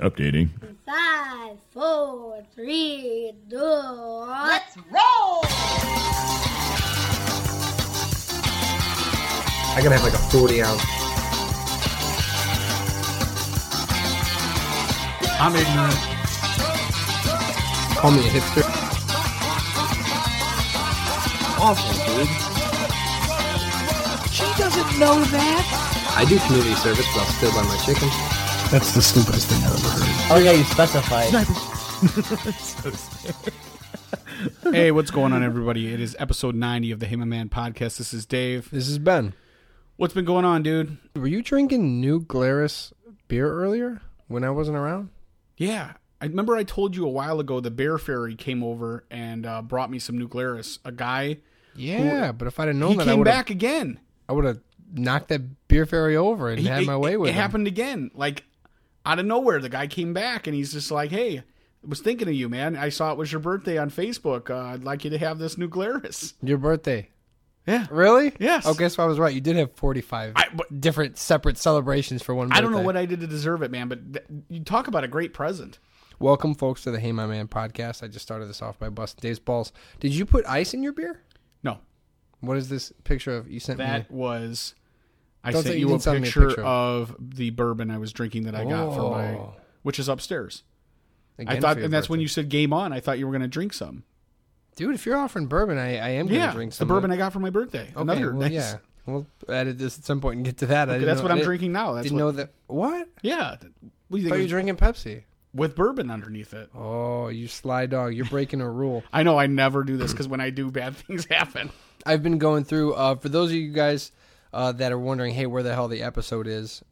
Updating. Five, four, three, two, Let's roll! I gotta have like a 40 ounce. I'm ignorant. Call me a hipster. Awful, dude. She doesn't know that. I do community service, but I'll still buy my chicken. That's the stupidest thing I've ever heard. Oh yeah, you specified. Hey, what's going on, everybody? It is episode 90 of the Hey My Man podcast. This is Dave. This is Ben. What's been going on, dude? Were you drinking New Glarus beer earlier when I wasn't around? Yeah. I remember I told you a while ago the Bear Fairy came over and uh, brought me some New Glarus. A guy, Yeah, but if I'd have known he that, came would have back again. I would have knocked that beer fairy over and He- had my it- way with it. him. happened again. Like, out of nowhere, the guy came back and he's just like, hey, I was thinking of you, man. I saw it was your birthday on Facebook. Uh, I'd like you to have this New Glarus. Your birthday. Yeah. Really? Yes. Okay, so I was right. You did have 45 I- but- different separate celebrations for one birthday. I don't know what I did to deserve it, man, but th- you talk about a great present. Welcome, folks, to the Hey My Man podcast. I just started this off by busting Dave's balls. Did you put ice in your beer? No, What is this picture of? You sent that me. was. I Don't sent you, you a me a picture, picture. of the bourbon I was drinking that I got for my, Oh. which is upstairs. Again I thought, and that's when you said game on. I thought you were going to drink some. dude. If you're offering bourbon, I, I am going to Yeah, drink some. the bourbon I got for my birthday. Okay, Another well, nice. yeah. We'll edit this at some point and get to that. Okay, that's know- what I'm drinking now. That's Didn't what, know that. What? Yeah. What you thought you drinking Pepsi. with bourbon underneath it. Oh, you sly dog! You're breaking a rule. I know I never do this because when I do, bad things happen. I've been going through. Uh, for those of you guys uh, that are wondering, hey, where the hell the episode is?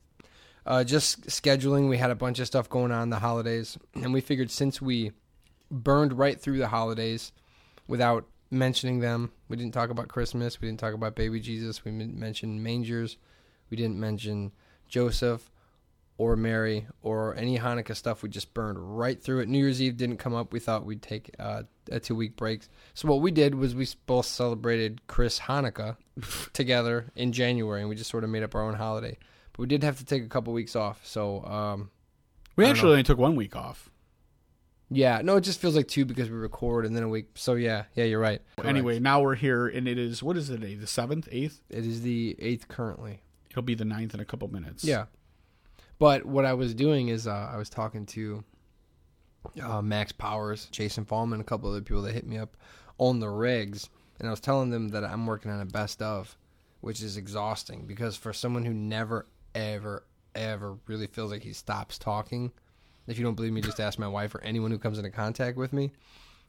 Uh, just scheduling. We had a bunch of stuff going on the holidays, and we figured since we burned right through the holidays without mentioning them, we didn't talk about Christmas. We didn't talk about baby Jesus. We didn't mention mangers. We didn't mention Joseph or Mary or any Hanukkah stuff. We just burned right through it. New Year's Eve didn't come up. We thought we'd take uh, a two week break. So what we did was we both celebrated Chris Hanukkah together in January, and we just sort of made up our own holiday. But we did have to take a couple weeks off. So um, We actually only took one week off. yeah, no, it just feels like two because we record and then a week. So yeah, yeah, you're right. Correct. Anyway, now we're here, and it is what is it? The seventh, eighth? it is the eighth currently. It'll be the ninth in a couple minutes. Yeah. But what I was doing is uh, I was talking to uh, Max Powers, Jason Fallman, a couple other people that hit me up on the rigs, and I was telling them that I'm working on a best of, which is exhausting because for someone who never, ever, ever really feels like he stops talking, if you don't believe me, just ask my wife or anyone who comes into contact with me.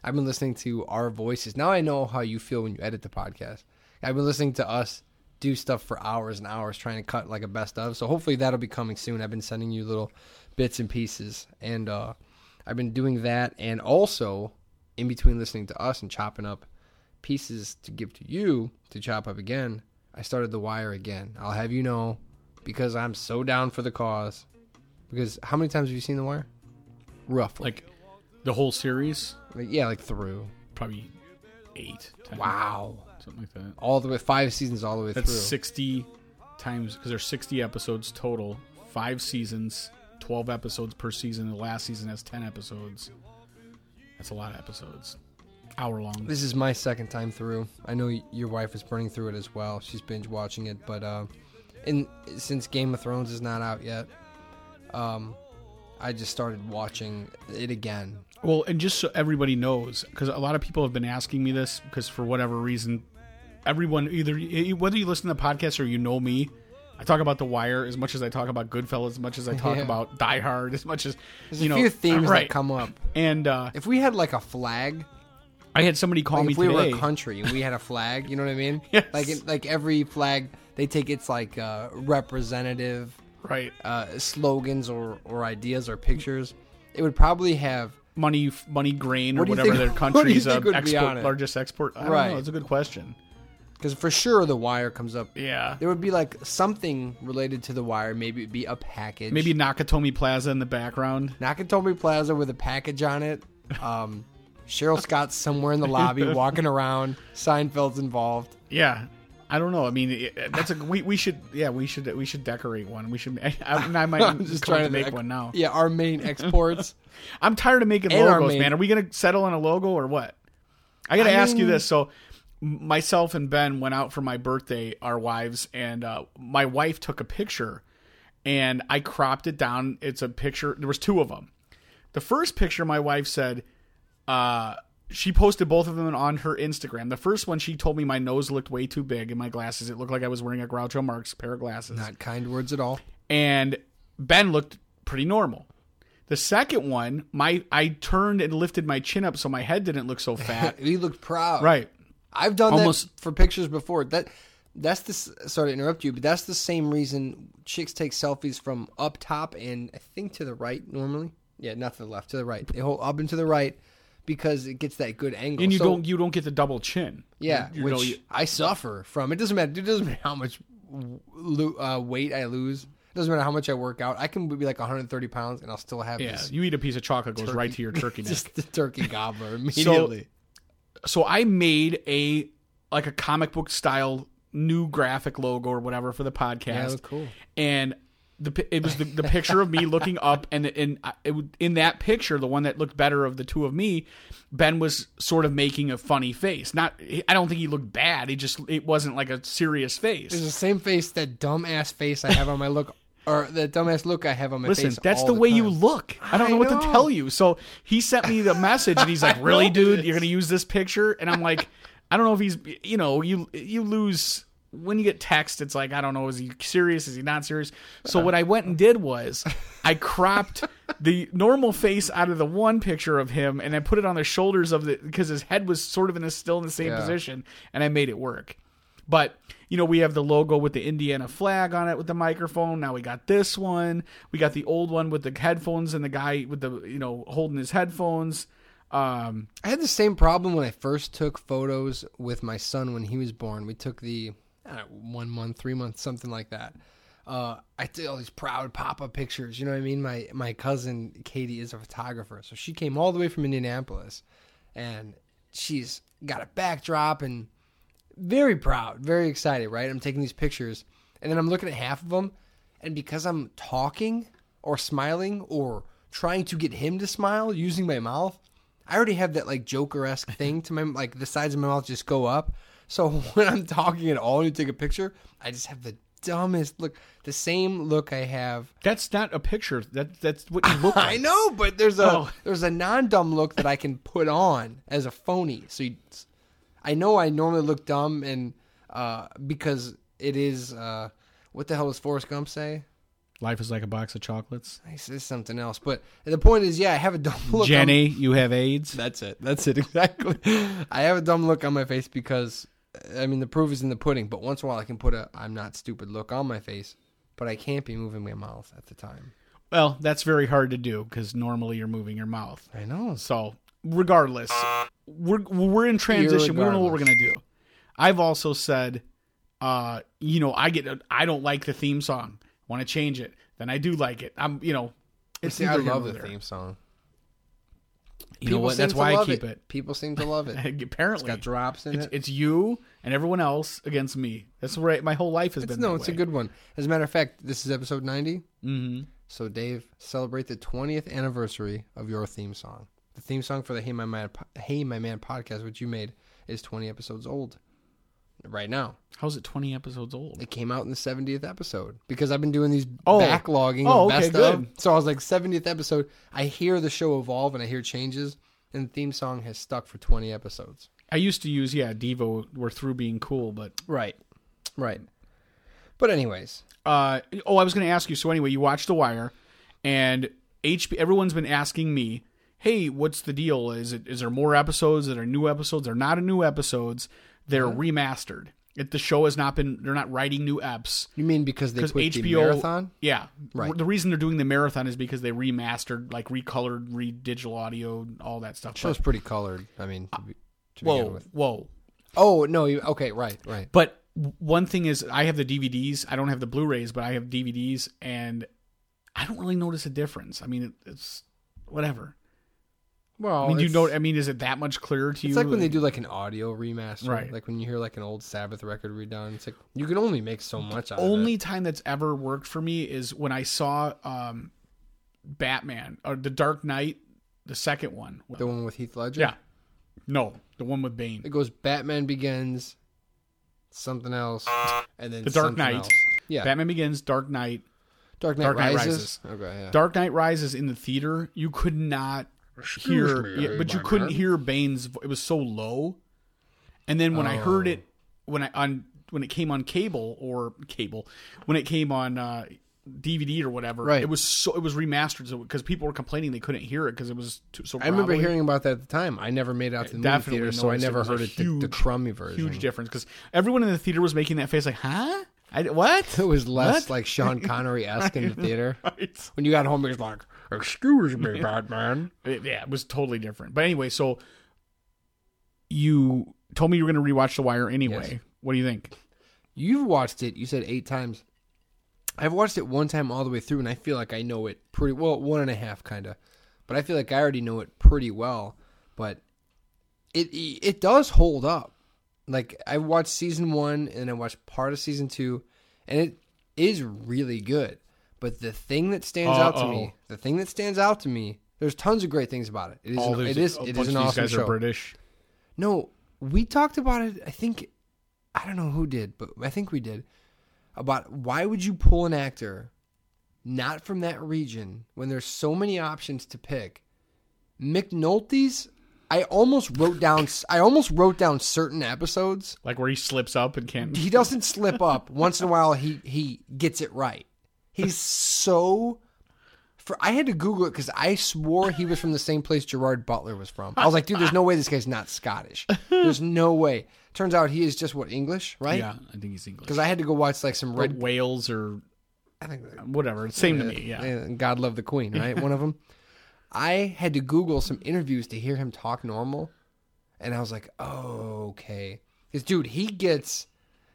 I've been listening to our voices. Now I know how you feel when you edit the podcast. I've been listening to us do stuff for hours and hours trying to cut like a best of. So hopefully that'll be coming soon. I've been sending you little bits and pieces and uh I've been doing that and also in between listening to us and chopping up pieces to give to you to chop up again, I started The Wire again. I'll have you know because I'm so down for the cause. Because how many times have you seen The Wire? Roughly. like the whole series, Like, yeah, like through. probably eight. 10, Wow. Something like that. All the way five seasons all the way That's through. sixty times because there's sixty episodes total, five seasons, twelve episodes per season. The last season has ten episodes. That's a lot of episodes, hour long. This is my second time through. I know y- your wife is burning through it as well. She's binge watching it, but uh, and since Game of Thrones is not out yet, um, I just started watching it again. Well, and just so everybody knows, because a lot of people have been asking me this, because for whatever reason, everyone either whether you listen to the podcast or you know me, I talk about The Wire as much as I talk about Goodfellas, as much as I talk Yeah. about Die Hard, as much as There's you a know, few themes right? that come up. and uh, If we had like a flag, I had somebody call like me if we today. were a country and we had a flag, you know what I mean? Yes. Like like every flag, they take its like uh, representative right, uh, slogans or or ideas or pictures. It would probably have money, money, grain, or What do whatever think- their what country's uh, be export, largest export. I don't Right. know. It's a good question. Because for sure the wire comes up. Yeah, There would be like something related to the wire. Maybe it'd be a package. maybe Nakatomi Plaza in the background. Nakatomi Plaza with a package on it. Um, Cheryl Scott's somewhere in the lobby walking around. Seinfeld's involved. Yeah, I don't know. I mean, it, that's a we, we should yeah we should we should decorate one. We should. I, I, I might I'm just just try trying to make one now. Yeah, our main exports. I'm tired of making And logos, main- man. Are we gonna settle on a logo or what? I gotta I ask you this. So, myself and Ben went out for my birthday, our wives, and uh, my wife took a picture, and I cropped it down. It's a picture. There was two of them. The first picture, my wife said, uh, she posted both of them on her Instagram. The first one, she told me my nose looked way too big in my glasses. It looked like I was wearing a Groucho Marx pair of glasses Not kind words at all. and Ben looked pretty normal. The second one, my I turned and lifted my chin up so my head didn't look so fat. He looked proud. right. I've done Almost- that for pictures before. That that's the sorry to interrupt you, but that's the same reason chicks take selfies from up top and I think to the right normally. Yeah, not to the left, to the right. They hold up and to the right because it gets that good angle. And you So- don't you don't get the double chin. Yeah, You which know, you- I suffer from. It doesn't matter. It doesn't matter how much uh, weight I lose. It doesn't matter how much I work out. I can be like 130 pounds and I'll still have yeah, this you eat a piece of chocolate goes right to your turkey neck. just the turkey gobbler immediately. so I made a like a comic book style new graphic logo or whatever for the podcast. Yeah, cool. And the it was the, the picture of me looking up, and in in that picture, the one that looked better of the two of me, Ben was sort of making a funny face. Not, I don't think he looked bad. He just it wasn't like a serious face. It's the same face, that dumbass face I have on my look, or that dumbass look I have on my face. Listen, face. that's all the way you look. I don't I know what to tell you. So he sent me the message, and he's like, "Really, dude? this. You're gonna use this picture?" And I'm like, "I don't know if he's, you know, you you lose." When you get text, it's like I don't know. Is he serious? Is he not serious? So what I went and did was I cropped the normal face out of the one picture of him, and I put it on the shoulders of the because his head was sort of in a still in the same Yeah. position, and I made it work. But you know, we have the logo with the Indiana flag on it with the microphone. Now we got this one. We got the old one with the headphones and the guy with the you know holding his headphones. Um, I had the same problem when I first took photos with my son when he was born. We took the know, one month, three months, something like that. Uh, I did all these proud pop up pictures. You know what I mean? My my cousin Katie is a photographer, so she came all the way from Indianapolis, and she's got a backdrop and very proud, very excited. Right? I'm taking these pictures, and then I'm looking at half of them, and because I'm talking or smiling or trying to get him to smile using my mouth, I already have that like Joker esque thing to my like the sides of my mouth just go up. So when I'm talking at all and you take a picture, I just have the dumbest look, the same look I have. that's not a picture. That that's what you look like. I know, but there's a Oh. there's a non dumb look that I can put on as a phony. So you, I know I normally look dumb and uh, because it is uh, what the hell does Forrest Gump say? Life is like a box of chocolates. He says something else, but the point is, yeah, I have a dumb look. on- Jenny, you have AIDS. That's it. That's it exactly. I have a dumb look on my face because I mean the proof is in the pudding. But once in a while, I can put a "I'm not stupid" look on my face, but I can't be moving my mouth at the time. Well, that's very hard to do because normally you're moving your mouth. I know. So, regardless, we're we're in transition. We don't know what we're gonna do. I've also said, uh, you know, I get I don't like the theme song. Want to change it? Then I do like it. I'm, you know, it's See, I love the there. theme song. You know what? That's why I keep it. it. People seem to love it. It's Apparently, got drops in it's, it. it's you and everyone else against me. That's right. My whole life has It's- been. no, it's a good one. As a matter of fact, this is episode 90. Mm-hmm. So, Dave, celebrate the 20th anniversary of your theme song. The theme song for the Hey My Man, hey My Man podcast, which you made, is 20 episodes old right now. How's it 20 episodes old? It came out in the 70th episode because I've been doing these Oh. backlogging Oh, okay, best good. of. So I was like 70th episode. I hear the show evolve and I hear changes, and the theme song has stuck for 20 episodes. I used to use yeah Devo. We're through being cool, but Right, right. But anyways, uh oh, I was going to ask you. So anyway, you watched The Wire, and HB. Everyone's been asking me, hey, what's the deal? Is it is there more episodes? that are new episodes? They're not new episodes. They're uh-huh. remastered. It, the show has not been. They're not writing new eps. you mean because they quit the HBO marathon? Yeah, Right. The reason they're doing the marathon is because they remastered, like recolored, re digital audio, all that stuff. Show's But, pretty colored. I mean, to, be, to whoa, with. whoa! Oh no! You, okay, right, right. But one thing is, I have the DVDs. I don't have the Blu-rays, but I have DVDs, and I don't really notice a difference. I mean, it, it's whatever. Well, I mean, you know, I mean, is it that much clearer to you? It's like when they do like an audio remaster, Right. Like when you hear like an old Sabbath record redone. It's like you can only make so much out only of it. time that's ever worked for me is when I saw um, Batman or The Dark Knight, the second one. The one with Heath Ledger. Yeah, no, the one with Bane. It goes Batman Begins, something else, and then The Dark Knight. else. Yeah, Batman Begins, Dark Knight, Dark Knight, Dark Knight Rises. Rises. Okay, yeah. Dark Knight Rises in the theater. You could not hear, me, yeah, but you couldn't man. hear Bane's. It was so low. And then when I heard Oh. it, when I on when it came on cable or cable, when it came on uh, DVD or whatever, Right. it was so it was remastered because people were complaining they couldn't hear it because it was too, so. I remember hearing about that at the time. I never made it out to the movie theater, so I never heard it the, the huge- crummy version. huge difference because everyone in the theater was making that face like, huh? I, what? It was less What? like Sean Connery esque in the theater. Right. When you got home, was like, "Excuse me, Batman." Yeah, it was totally different. But anyway, so you told me you were going to rewatch The Wire anyway. Yes. What do you think? You've watched it. You said eight times. I've watched it one time all the way through, and I feel like I know it pretty well. One and a half, kind of, but I feel like I already know it pretty well. But it it does hold up. Like I watched season one, and I watched part of season two, and it is really good. But the thing that stands out to me, the thing that stands out to me, there's tons of great things about it. It is, All an, it is, it is an awesome guys show. are British. No, we talked about it. I think I don't know who did, but I think we did about why would you pull an actor not from that region when there's so many options to pick. McNulty's. I almost wrote down. I almost wrote down certain episodes. Like where he slips up and can't. He doesn't slip up. Once in a while, he he gets it right. He's so. For I had to Google it because I swore he was from the same place Gerard Butler was from. I was like, dude, there's no way this guy's not Scottish. There's no way. Turns out he is just what English, right? Yeah, I think he's English. Because I had to go watch like some Red. Wales or I think whatever. Same to me. Yeah. God love the Queen, right? One of them. I had to Google some interviews to hear him talk normal, and I was like, oh, okay. Because dude, he gets.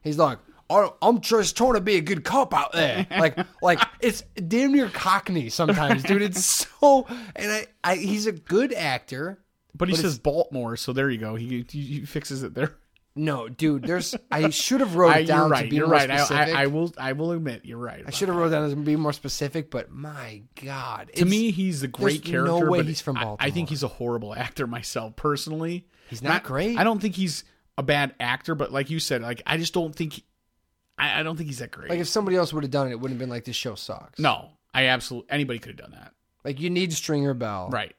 He's like, "Oh, I'm just trying to be a good cop out there. Like, like it's damn near Cockney sometimes, dude. It's so, and I, I, he's a good actor. But he But says Baltimore, so there you go. He, he, he fixes it there. No, dude, there's. I should have wrote it down you're right. to be You're more right. I, specific. I, I will. I will admit you're right. I should have wrote down to be more specific, but my God, To me, he's a great character. no way but he's from I- I, think he's a horrible actor myself, personally. He's not great. I don't think he's a bad actor, but like you said, like I just don't think. I, I don't think he's that great. like if somebody else would have done it, it wouldn't have been like this show sucks. no, I absolutely anybody could have done that. like you need Stringer Bell, Right.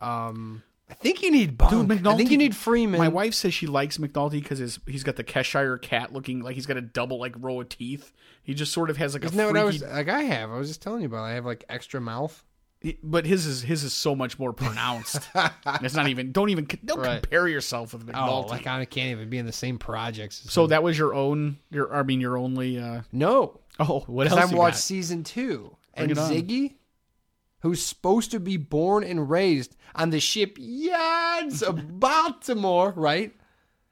Um, I think you need Bunk. Dude, McNulty. I think you need Freeman. My wife says she likes McNulty because his he's got the Cheshire cat looking like he's got a double like row of teeth. He just sort of has like Isn't a that what I was like? I have. I was just telling you about. it. I have like extra mouth. He- but his is his is so much more pronounced. it's not even. Don't even. Don't Right. compare yourself with Oh, McNulty. like I can't even be in the same projects. so him. that was your own. Your I mean your only. uh no, Oh, what else? I you watched got? season two, Bring and. Ziggy, who's supposed to be born and raised on the shipyards of Baltimore, right?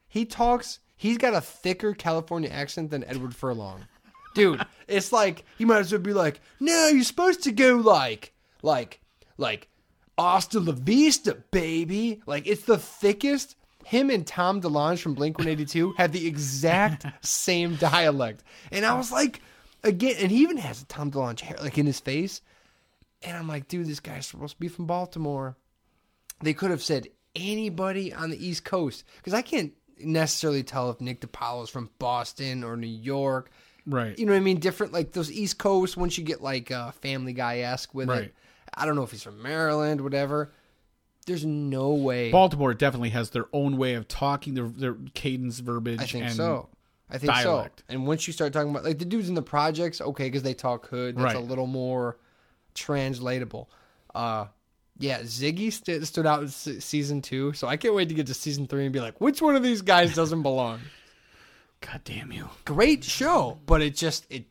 He talks. He's got a thicker California accent than Edward Furlong. Dude, it's like you might as well be like, no, you're supposed to go like, like, like, hasta la vista, baby. Like it's the thickest. Him and Tom DeLonge from Blink 182 had the exact same dialect, and I was like, again, and he even has a Tom DeLonge hair like in his face, and I'm like, dude, this guy's supposed to be from Baltimore. They could have said anybody on the East Coast because I can't necessarily tell if Nick DiPaolo is from Boston or New York. Right. You know what I mean? Different like those East Coast. Once you get like uh, Family Guy esque with Right. it, I don't know if he's from Maryland, whatever. There's no way. Baltimore definitely has their own way of talking, their their cadence, verbiage. I think and, so. I think dialect. so. And once you start talking about like the dudes in the projects, okay, because they talk hood, that's a little more translatable. Uh, yeah, Ziggy st- stood out in se- season two, so I can't wait to get to season three and be like, which one of these guys doesn't belong? God damn you! Great show, but it just it.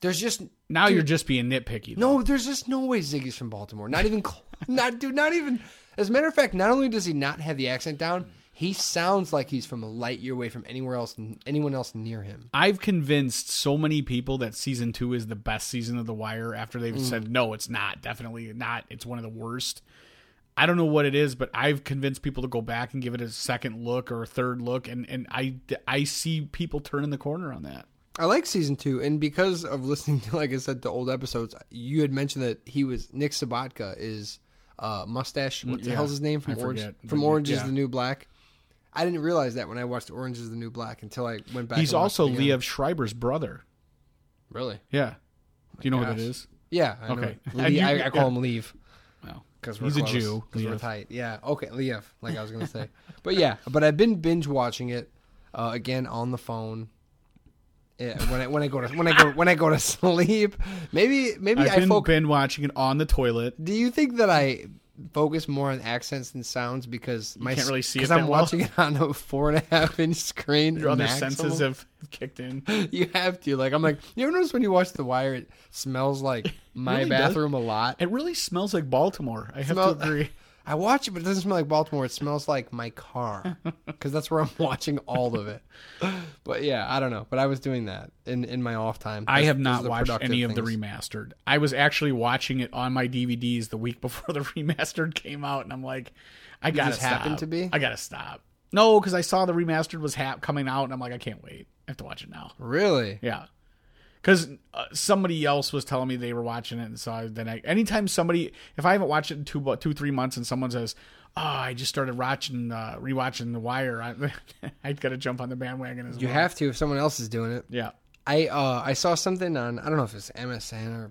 There's just Now Dude. you're just being nitpicky. though. no, there's just no way Ziggy's from Baltimore. Not even, cl- not dude, not even. As a matter of fact, not only does he not have the accent down, he sounds like he's from a light year away from anywhere else, anyone else near him. I've convinced so many people that season two is the best season of The Wire after they've Mm. said no, it's not. Definitely not. It's one of the worst. I don't know what it is, but I've convinced people to go back and give it a second look or a third look, and and I I see people turning the corner on that. I like season two, and because of listening to, like I said, to old episodes, you had mentioned that he was Nick Sobotka is uh, mustache. What the Yeah, hell's his name from I Orange? forget. From Orange is the New Black. I didn't realize that when I watched Orange is the New Black until I went back. He's also. Liev Schreiber's brother. Really? Yeah. Do you know who that gosh. is? Yeah. I know. Okay. Lee- you- I, I call yeah. him Leave Well, because He's a Jew. Jew, 'cause we're tight. Yeah. Okay. Liev, like I was gonna say. but yeah. But I've been binge watching it uh, again on the phone. Yeah, when I when I go to when I go when I go to sleep, maybe maybe I've I been, focus. been watching it on the toilet. Do you think that I focus more on accents than sounds because my can't really see because I'm well? watching it on a four and a half inch screen? Your other maximum? senses have kicked in. You have to like. I'm like. You ever notice when you watch The Wire, it smells like my really does. bathroom a lot. It really smells like Baltimore. I have Smell- to agree. I watch it, but it doesn't smell like Baltimore. It smells like my car because that's where I'm watching all of it. But yeah, I don't know. But I was doing that in in my off time. I have not watched any of the remastered. I was actually watching it on my DVDs the week before the remastered came out, and I'm like, I gotta just stop. happened to be? I gotta stop. No, because I saw the remastered was hap- coming out, and I'm like, I can't wait. I have to watch it now. Really? Yeah, because uh, somebody else was telling me they were watching it, and so I, then I, anytime somebody, if I haven't watched it in two, about two, three months, and someone says, "Oh, I just started watching, uh, rewatching The Wire," I, I gotta jump on the bandwagon as You well. You have to if someone else is doing it. yeah. I uh I saw something on I don't know if it's MSN or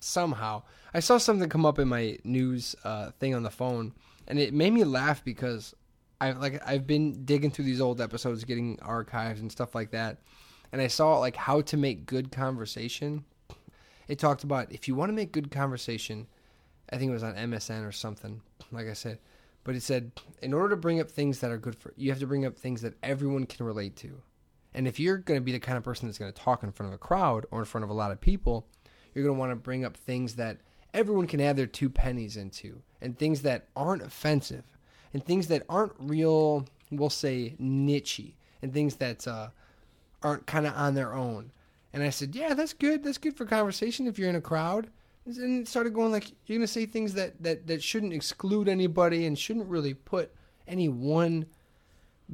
somehow I saw something come up in my news uh thing on the phone and it made me laugh because I like I've been digging through these old episodes getting archives and stuff like that and I saw like how to make good conversation. It talked about if you want to make good conversation, I think it was on MSN or something, like I said. But it said in order to bring up things that are good for you have to bring up things that everyone can relate to. And if you're going to be the kind of person that's going to talk in front of a crowd or in front of a lot of people, you're going to want to bring up things that everyone can add their two pennies into and things that aren't offensive and things that aren't real, we'll say, nichey and things that uh, aren't kind of on their own. And I said, yeah, that's good. That's good for conversation if you're in a crowd. And it started going like, you're going to say things that, that, that shouldn't exclude anybody and shouldn't really put any one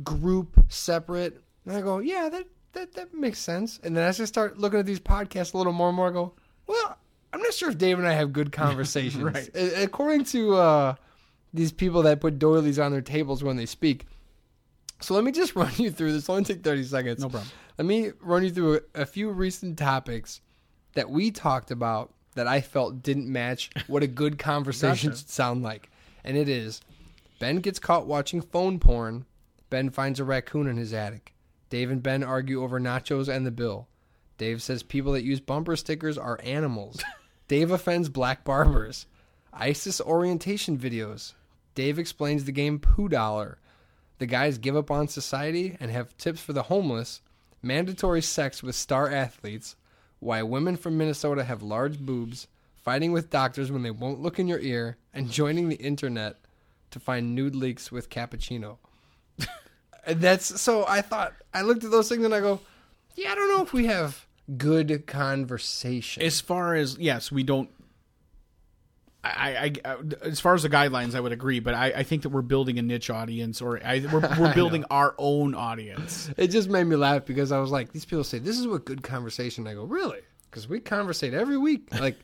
group separate. And I go, yeah, that, that, that makes sense. And then as I start looking at these podcasts a little more and more, I go, well, I'm not sure if Dave and I have good conversations. Right. According to uh, these people that put doilies on their tables when they speak. So let me just run you through this. It'll only take 30 seconds. No problem. Let me run you through a, a few recent topics that we talked about that I felt didn't match what a good conversation Gotcha. should sound like. And it is Ben gets caught watching phone porn. Ben finds a raccoon in his attic. Dave and Ben argue over nachos and the bill. Dave says people that use bumper stickers are animals. Dave offends black barbers. ISIS orientation videos. Dave explains the game Poo Dollar. The guys give up on society and have tips for the homeless. Mandatory sex with star athletes. Why women from Minnesota have large boobs. Fighting with doctors when they won't look in your ear. And joining the internet to find nude leaks with cappuccino. That's so. I thought I looked at those things and I go, yeah, I don't know if we have good conversation. as far as yes, we don't. I, I, I as far as the guidelines, I would agree, but I, I think that we're building a niche audience, or I, we're we're building our own audience. It just made me laugh because I was like, these people say this is what good conversation. I go, really? Because we conversate every week. Like,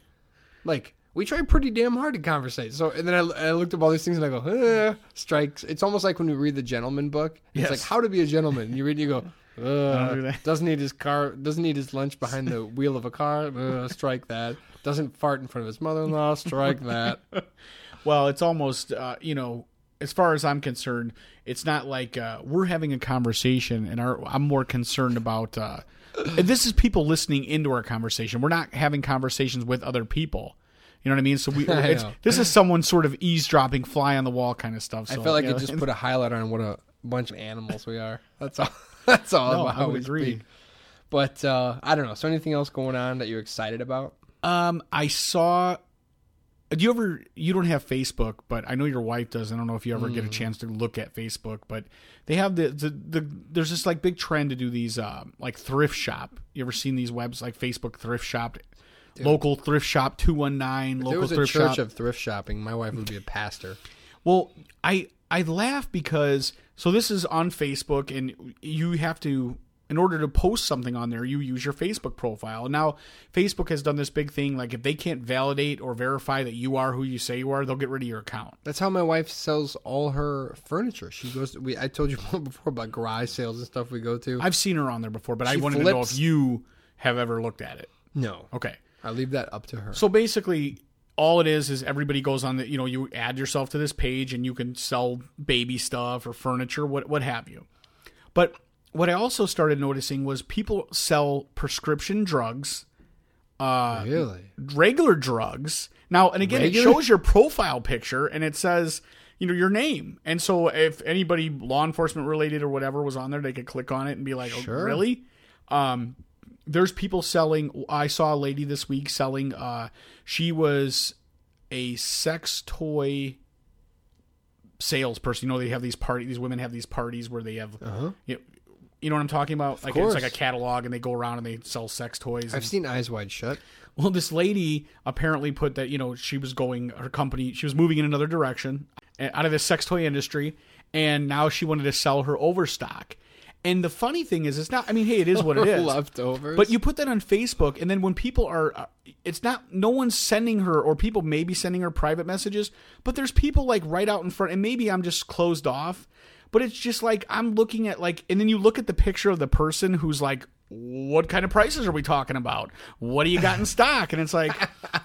like we try pretty damn hard to conversate. So, and then I, I looked up all these things and I go, eh, strikes. It's almost like when we read the gentleman book. It's Yes. like how to be a gentleman. And you read, it, you go, uh, doesn't need his car, doesn't need his lunch behind the wheel of a car. Uh, strike that. Doesn't fart in front of his mother-in-law. Strike that. Well, it's almost uh, you know, as far as I'm concerned, it's not like uh, we're having a conversation, and our, I'm more concerned about. Uh, and this is people listening into our conversation. We're not having conversations with other people. You know what I mean? So we, it's, this is someone sort of eavesdropping, fly on the wall kind of stuff. So, I felt like you it just put a highlight on what a bunch of animals we are. That's all. That's all No, about I how would we agree. speak. But uh, I don't know. So anything else going on that you're excited about? Um, I saw. Do you ever? You don't have Facebook, but I know your wife does. I don't know if you ever Mm. get a chance to look at Facebook, but they have the the, the there's this like big trend to do these um like thrift shop. You ever seen these webs like Facebook thrift shop, local thrift shop two one nine, local there was a thrift church shop. of thrift shopping, my wife would be a pastor. Well, I I laugh because so this is on Facebook, and you have to in order to post something on there, you use your Facebook profile. Now Facebook has done this big thing like if they can't validate or verify that you are who you say you are, they'll get rid of your account. That's how my wife sells all her furniture. She goes. To, we I told you before about garage sales and stuff we go to. I've seen her on there before, but I She wanted to know if you have ever looked at it. no, Okay. I leave that up to her. So basically, all it is is everybody goes on the you know you add yourself to this page and you can sell baby stuff or furniture, what what have you. But what I also started noticing was people sell prescription drugs, uh, really? regular drugs. Now and again, Regular? it shows your profile picture and it says you know your name. And so if anybody law enforcement related or whatever was on there, they could click on it and be like, oh, really? Um, there's people selling. I saw a lady this week selling. Uh, she was a sex toy salesperson. You know, they have these party. These women have these parties where they have. Uh-huh. You, know, you know what I'm talking about? like it's like a catalog, and they go around and they sell sex toys. I've and- seen Eyes Wide Shut. well, this lady apparently put that you know she was going her company she was moving in another direction uh, out of the sex toy industry, and now she wanted to sell her overstock. And the funny thing is, it's not. I mean, hey, it is what it is. Leftovers. But you put that on Facebook, and then when people are, uh, it's not. No one's sending her, or people may be sending her private messages. But there's people like right out in front, and maybe I'm just closed off. But it's just like I'm looking at like, and then you look at the picture of the person who's like, what kind of prices are we talking about? What do you got in stock? And it's like,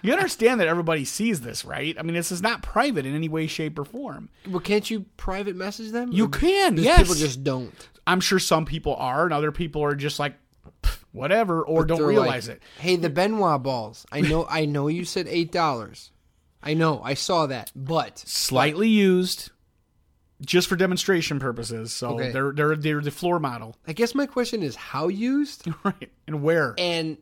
you understand that everybody sees this, right? I mean, this is not private in any way, shape, or form. well, can't you private message them? You can, yes. People just don't. I'm sure some people are, and other people are just like, whatever, or don't realize like, it. Hey, the Ben Wa balls. I know. I know you said eight dollars. I know. I saw that. But slightly used just for demonstration purposes. So Okay. they're they're they're the floor model, I guess my question is how used, right? And where? and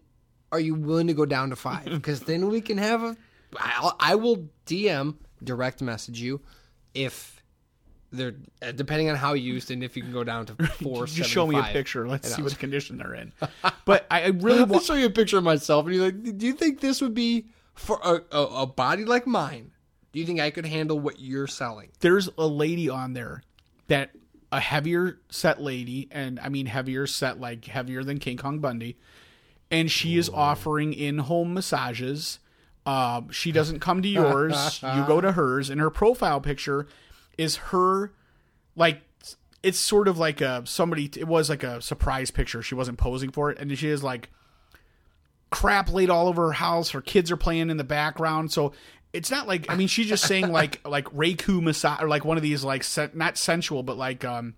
are you willing to go down to five? Because then we can have a. I'll, I will DM direct message you if they're uh, depending on how used and if you can go down to four. just show me a picture. Let's see know. what condition they're in. But I, I really I'll want. show you a picture of myself, and you're like, "Do you think this would be for a, a, a body like mine? Do you think I could handle what you're selling?" There's a lady on there that a heavier set lady, and I mean heavier set like heavier than King Kong Bundy, and she is offering in-home massages. Uh, she doesn't come to yours; you go to hers, and her profile picture is her like it's sort of like a somebody it was like a surprise picture. She wasn't posing for it and she is like crap laid all over her house. Her kids are playing in the background. So it's not like i mean she's just saying like like reiki massage or like one of these like sen- not sensual but like um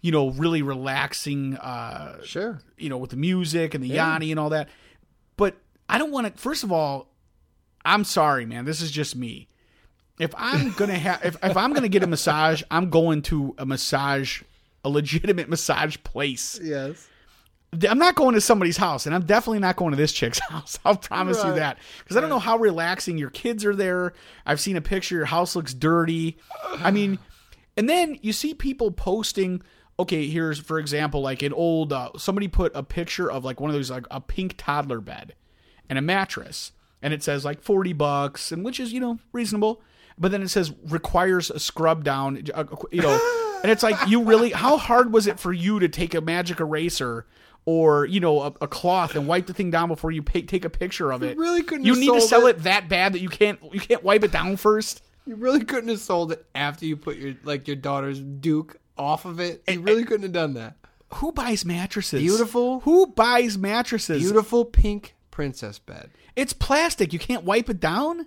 you know really relaxing uh Sure. you know with the music and the yanni and all that. But i don't want to first of all i'm sorry man. This is just me. If i'm gonna have if, if i'm gonna get a massage i'm going to a massage a legitimate massage place. Yes. I'm not going to somebody's house and i'm definitely not going to this chick's house. I'll promise you that. Because i don't know how relaxing your kids are there. I've seen a picture your house looks dirty. I mean and then you see people posting okay here's for example like an old uh, somebody put a picture of like one of those like a pink toddler bed and a mattress and it says like 40 bucks and which is you know reasonable. But then it says requires a scrub down you know and it's like you really how hard was it for you to take a magic eraser or you know a, a cloth and wipe the thing down before you pay, take a picture of it really couldn't you need to sell it. it that bad that you can't you can't wipe it down first You really couldn't have sold it after you put your like your daughter's Duke off of it. You really couldn't have done that. who buys mattresses Beautiful. who buys mattresses Beautiful pink princess bed. It's plastic. You can't wipe it down.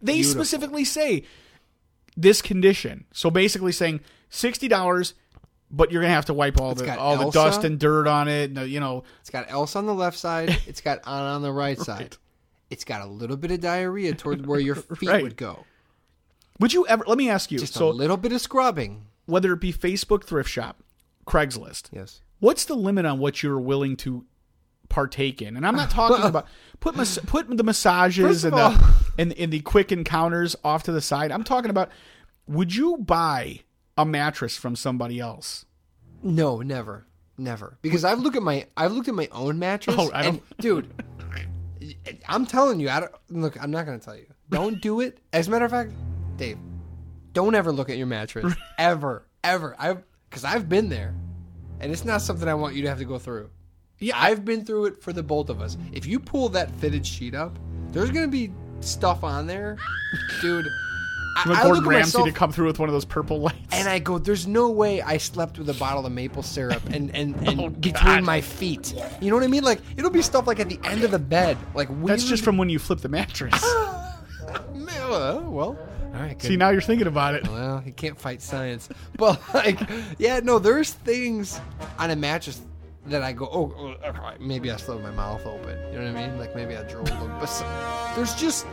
They Beautiful. specifically say this condition. So basically saying sixty dollars, but you're gonna have to wipe all the got all the dust and dirt on it. and, uh, You know, It's got Elsa on the left side. It's got Anna on the right side. It's got a little bit of diarrhea toward where your feet Right. would go. would you ever? Let me ask you. Just so a little bit of scrubbing. whether it be Facebook thrift shop, Craigslist, Yes. what's the limit on what you're willing to partake in? And I'm not talking about put mas- put the massages and of the and, and the quick encounters off to the side. I'm talking about would you buy a mattress from somebody else? No, never, never. Because I've looked at my I've looked at my own mattress. Oh, I and dude, I'm telling you, I don't look. I'm not gonna tell you. Don't do it. As a matter of fact, Dave, don't ever look at your mattress ever, ever. I because I've been there, and it's not something I want you to have to go through. Yeah, I've been through it for the both of us. If you pull that fitted sheet up, there's gonna be stuff on there, dude. I, want I Gordon Ramsay myself to come through with one of those purple lights. and I go, "There's no way I slept with a bottle of maple syrup and and, oh, and Oh, between God. my feet." You know what I mean? Like it'll be stuff like at the end of the bed, like That's just from when you flip the mattress. Well, all right. Good. See, now you're thinking about it. Well, you can't fight science. But like, yeah, no, there's things on a mattress that I go, oh, oh, maybe I with my mouth open. You know what I mean? Like maybe I drooled. a little. But so- there's just,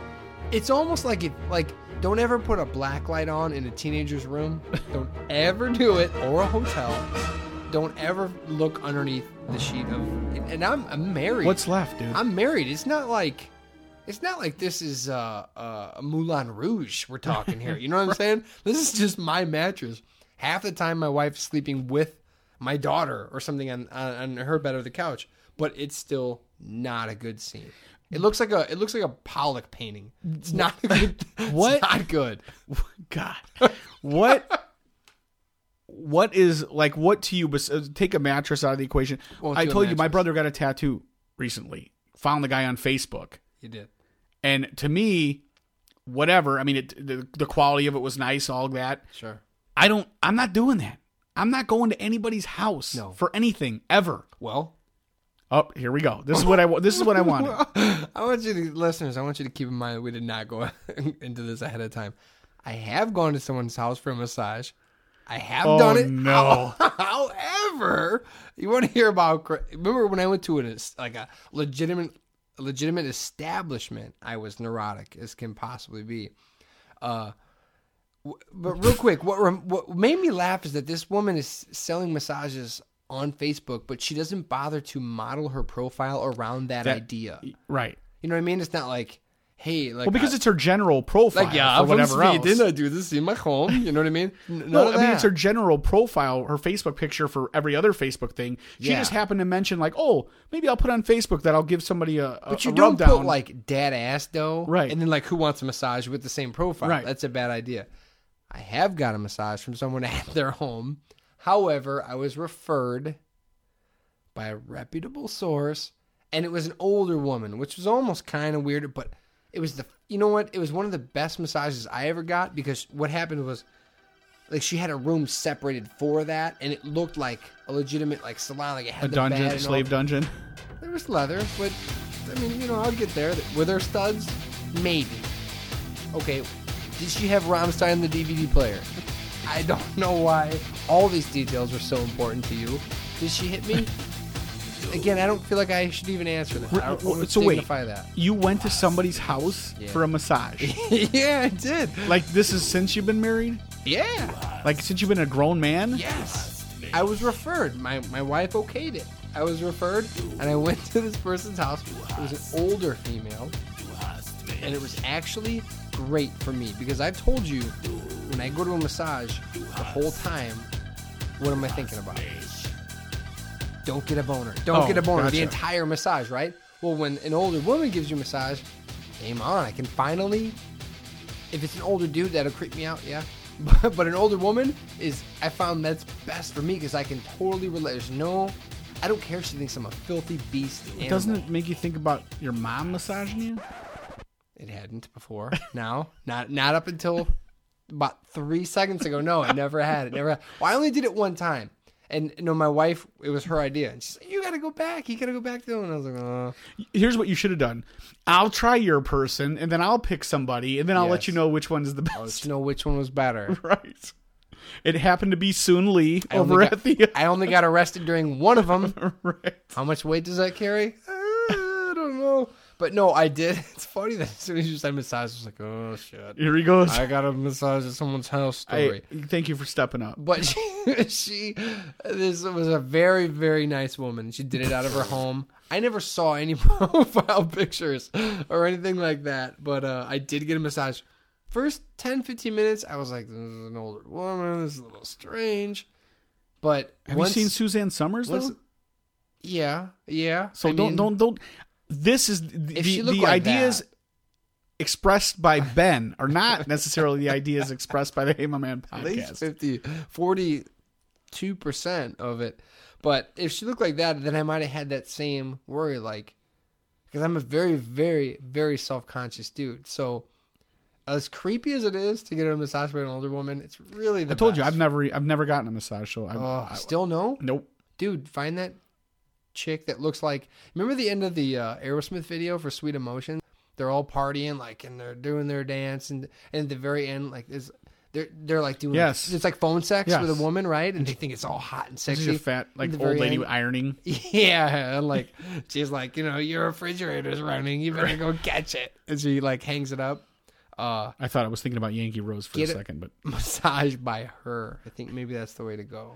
it's almost like it, like don't ever put a black light on in a teenager's room. Don't ever do it or a hotel. Don't ever look underneath the sheet of. And I'm, I'm married. What's left, dude? I'm married. It's not like it's not like this is uh, uh, Moulin Rouge we're talking here. You know what I'm saying? This is just my mattress. Half the time, my wife's sleeping with my daughter or something on, on on her bed or the couch, but it's still not a good scene. It looks like a it looks like a Pollock painting. It's not good. it's What? not good. God, what? What is like what to you? bes- Take a mattress out of the equation. Won't I do a told you my mattress. brother got a tattoo recently. Found the guy on Facebook, You did. and to me, whatever. I mean, it, the the quality of it was nice, all that. Sure. I don't. I'm not doing that. I'm not going to anybody's house No. for anything ever. Well, Oh, here we go. This is what I. want. This is what I wanted. I want you to, listeners, I want you to keep in mind that we did not go into this ahead of time. I have gone to someone's house for a massage. I have Oh, done it. no. However, you want to hear about? Remember when I went to an like a legitimate, legitimate establishment? I was neurotic as can possibly be. Uh, but real quick, what rem- what made me laugh is that this woman is selling massages on Facebook, but she doesn't bother to model her profile around that, That- idea. Right. You know what I mean? It's not like, hey, like Well, because I- it's her general profile. like yeah, I'm whatever from else. Sweden. I do this in my home. You know what I mean? No, I mean it's her general profile, her Facebook picture for every other Facebook thing. She Yeah. just happened to mention like, oh, maybe I'll put on Facebook that I'll give somebody a, a But you a don't put like dad ass though, Right. And then like who wants a massage with the same profile? Right. That's a bad idea. I have got a massage from someone at their home. However, I was referred by a reputable source, and it was an older woman, which was almost kind of weird. But it was the you know what? It was one of the best massages I ever got because what happened was. Like she had a room separated for that, and it looked like a legitimate like salon. Like it had a dungeon, all slave dungeon. there was leather, but I mean, you know, I'll get there. Were there studs? Maybe. Okay. Did she have Rammstein the DVD player? I don't know why all these details are so important to you. Did she hit me? Again, I don't feel like I should even answer that. I don't to so wait, that. you went to somebody's house Yeah. for a massage. yeah, I did. like this is since you've been married? Yeah. Like since you've been a grown man? Yes. I was referred. My my wife okayed it. I was referred, and I went to this person's house. It was an older female, and it was actually great for me because I've told you when I go to a massage, the whole time, what am I thinking about? Don't get a boner. Don't Oh, get a oh, boner. The entire massage, right? Well, when an older woman gives you a massage, game on. I can finally if it's an older dude, that'll creep me out, yeah. But, but an older woman is, I found that's best for me because I can totally relate. There's no, I don't care if she thinks I'm a filthy beast. Animal. Doesn't it make you think about your mom massaging you? It hadn't before. Now, not not up until about three seconds ago. No, I never had. It never. Had. Well, I only did it one time, and you know, my wife. It was her idea, and she's like, "You got to go back. You got to go back to." it." And I was like, "Oh, Here's what you should have done. I'll try your person, and then I'll pick somebody, and then I'll let you know which one is the I'll let best. you know which one was better." right. It happened to be Soon Lee I over only at the. I only got arrested during one of them. right. How much weight does that carry? I don't know. But no, I did. It's funny that as soon as you said massage, I was like, oh shit. Here he goes. I got a massage at someone's house story. Hey, thank you for stepping up. But she, she, this was a very, very nice woman. She did it out of her home. I never saw any profile pictures or anything like that. But uh, I did get a massage. First 10, 15 minutes, I was like, this is an older woman. This is a little strange. But Have once, you seen Suzanne Somers though? once- Yeah, yeah. so I don't mean- don't don't. This is the, the, like ideas. that- expressed by Ben are not necessarily the ideas expressed by the Hey My Man At least podcast. 50, 42% of it. But if she looked like that, then I might have had that same worry, like, because I'm a very, very, very self conscious dude. So, as creepy as it is to get a massage by an older woman, it's really the I told you. I've never I've never gotten a massage, so I, Oh, I- still no? nope. Dude, find that chick that looks like. Remember the end of the uh, Aerosmith video for Sweet Emotion? They're all partying, like, and they're doing their dance, and, and at the very end, like, is they're they're like doing Yes. it's like phone sex Yes. with a woman, right? And they think it's all hot and sexy. is a fat like the old lady end. ironing. Yeah, like she's like, you know, your refrigerator's running. You better go catch it. And she like hangs it up. Uh, I thought I was thinking about Yankee Rose for a second, but massaged by her. I think maybe that's the way to go.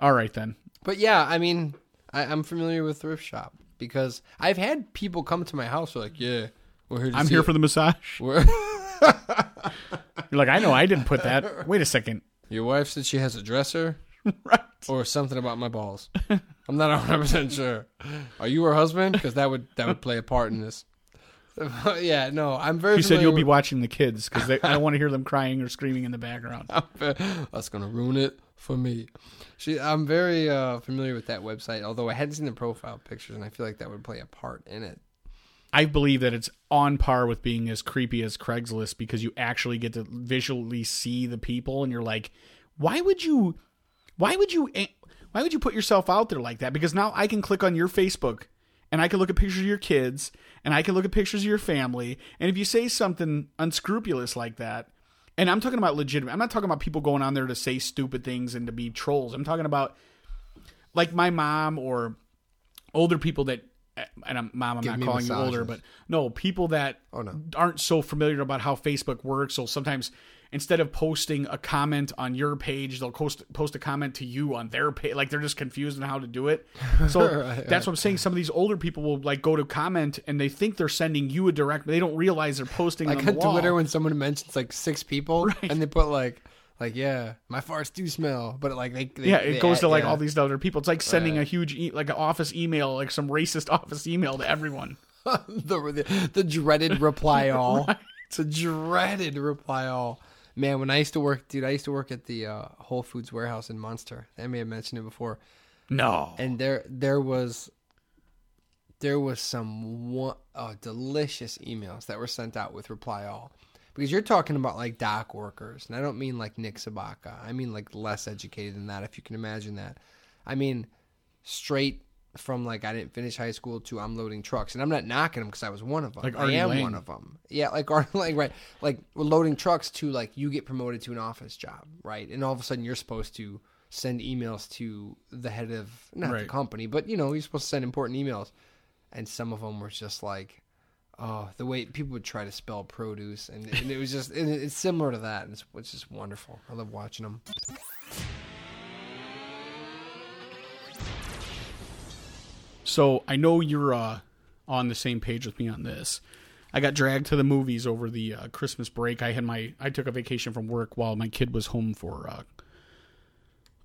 all right then. But yeah, I mean, I, I'm familiar with thrift shop because I've had people come to my house who are like, yeah, we're here. To I'm see here it. for the massage. We're- You're like, I know I didn't put that. Wait a second. Your wife said she has a dresser right. or something about my balls. I'm not 100 percent sure. Are you her husband? Because that would that would play a part in this. yeah, no, I'm very. You said you'll be watching the kids because I don't want to hear them crying or screaming in the background. That's gonna ruin it for me. She, I'm very uh, familiar with that website. Although I hadn't seen the profile pictures, and I feel like that would play a part in it. I believe that it's on par with being as creepy as Craigslist because you actually get to visually see the people and you're like, why would you why would you why would you put yourself out there like that? Because now I can click on your Facebook and I can look at pictures of your kids and I can look at pictures of your family and if you say something unscrupulous like that and I'm talking about legitimate. I'm not talking about people going on there to say stupid things and to be trolls. I'm talking about like my mom or older people that and I'm, mom, I'm Give not calling you older, but no, people that Oh, no. aren't so familiar about how Facebook works. So sometimes instead of posting a comment on your page, they'll post post a comment to you on their page. Like they're just confused on how to do it. So Right, that's what I'm saying. Some of these older people will like go to comment and they think they're sending you a direct. They don't realize they're posting Like on on. Twitter when someone mentions like six people, Right. and they put like, like yeah, my farts do smell, but like they, they yeah, it they goes add- to like yeah. all these other people. It's like sending Right. a huge e- like an office email, like some racist office email to everyone. the, the the dreaded reply all. It's a dreaded reply all. Man, when I used to work, dude, I used to work at the uh, Whole Foods warehouse in Munster. I may have mentioned it before. No, and there there was there was some one, oh, delicious emails that were sent out with reply all because you're talking about like dock workers and i don't mean like nick sobotka i mean like less educated than that if you can imagine that i mean straight from like i didn't finish high school to i'm loading trucks and i'm not knocking them because i was one of them Like I am Lang. one of them yeah like like right. Like we're loading trucks to like you get promoted to an office job right? And all of a sudden you're supposed to send emails to the head of not the company but you know you're supposed to send important emails. And some of them were just like oh the way people would try to spell produce and, and it was just and it's similar to that and it's, it's just wonderful. I love watching them So I know you're uh, on the same page with me on this. I got dragged to the movies over the uh, Christmas break. I had my I took a vacation from work while my kid was home for uh,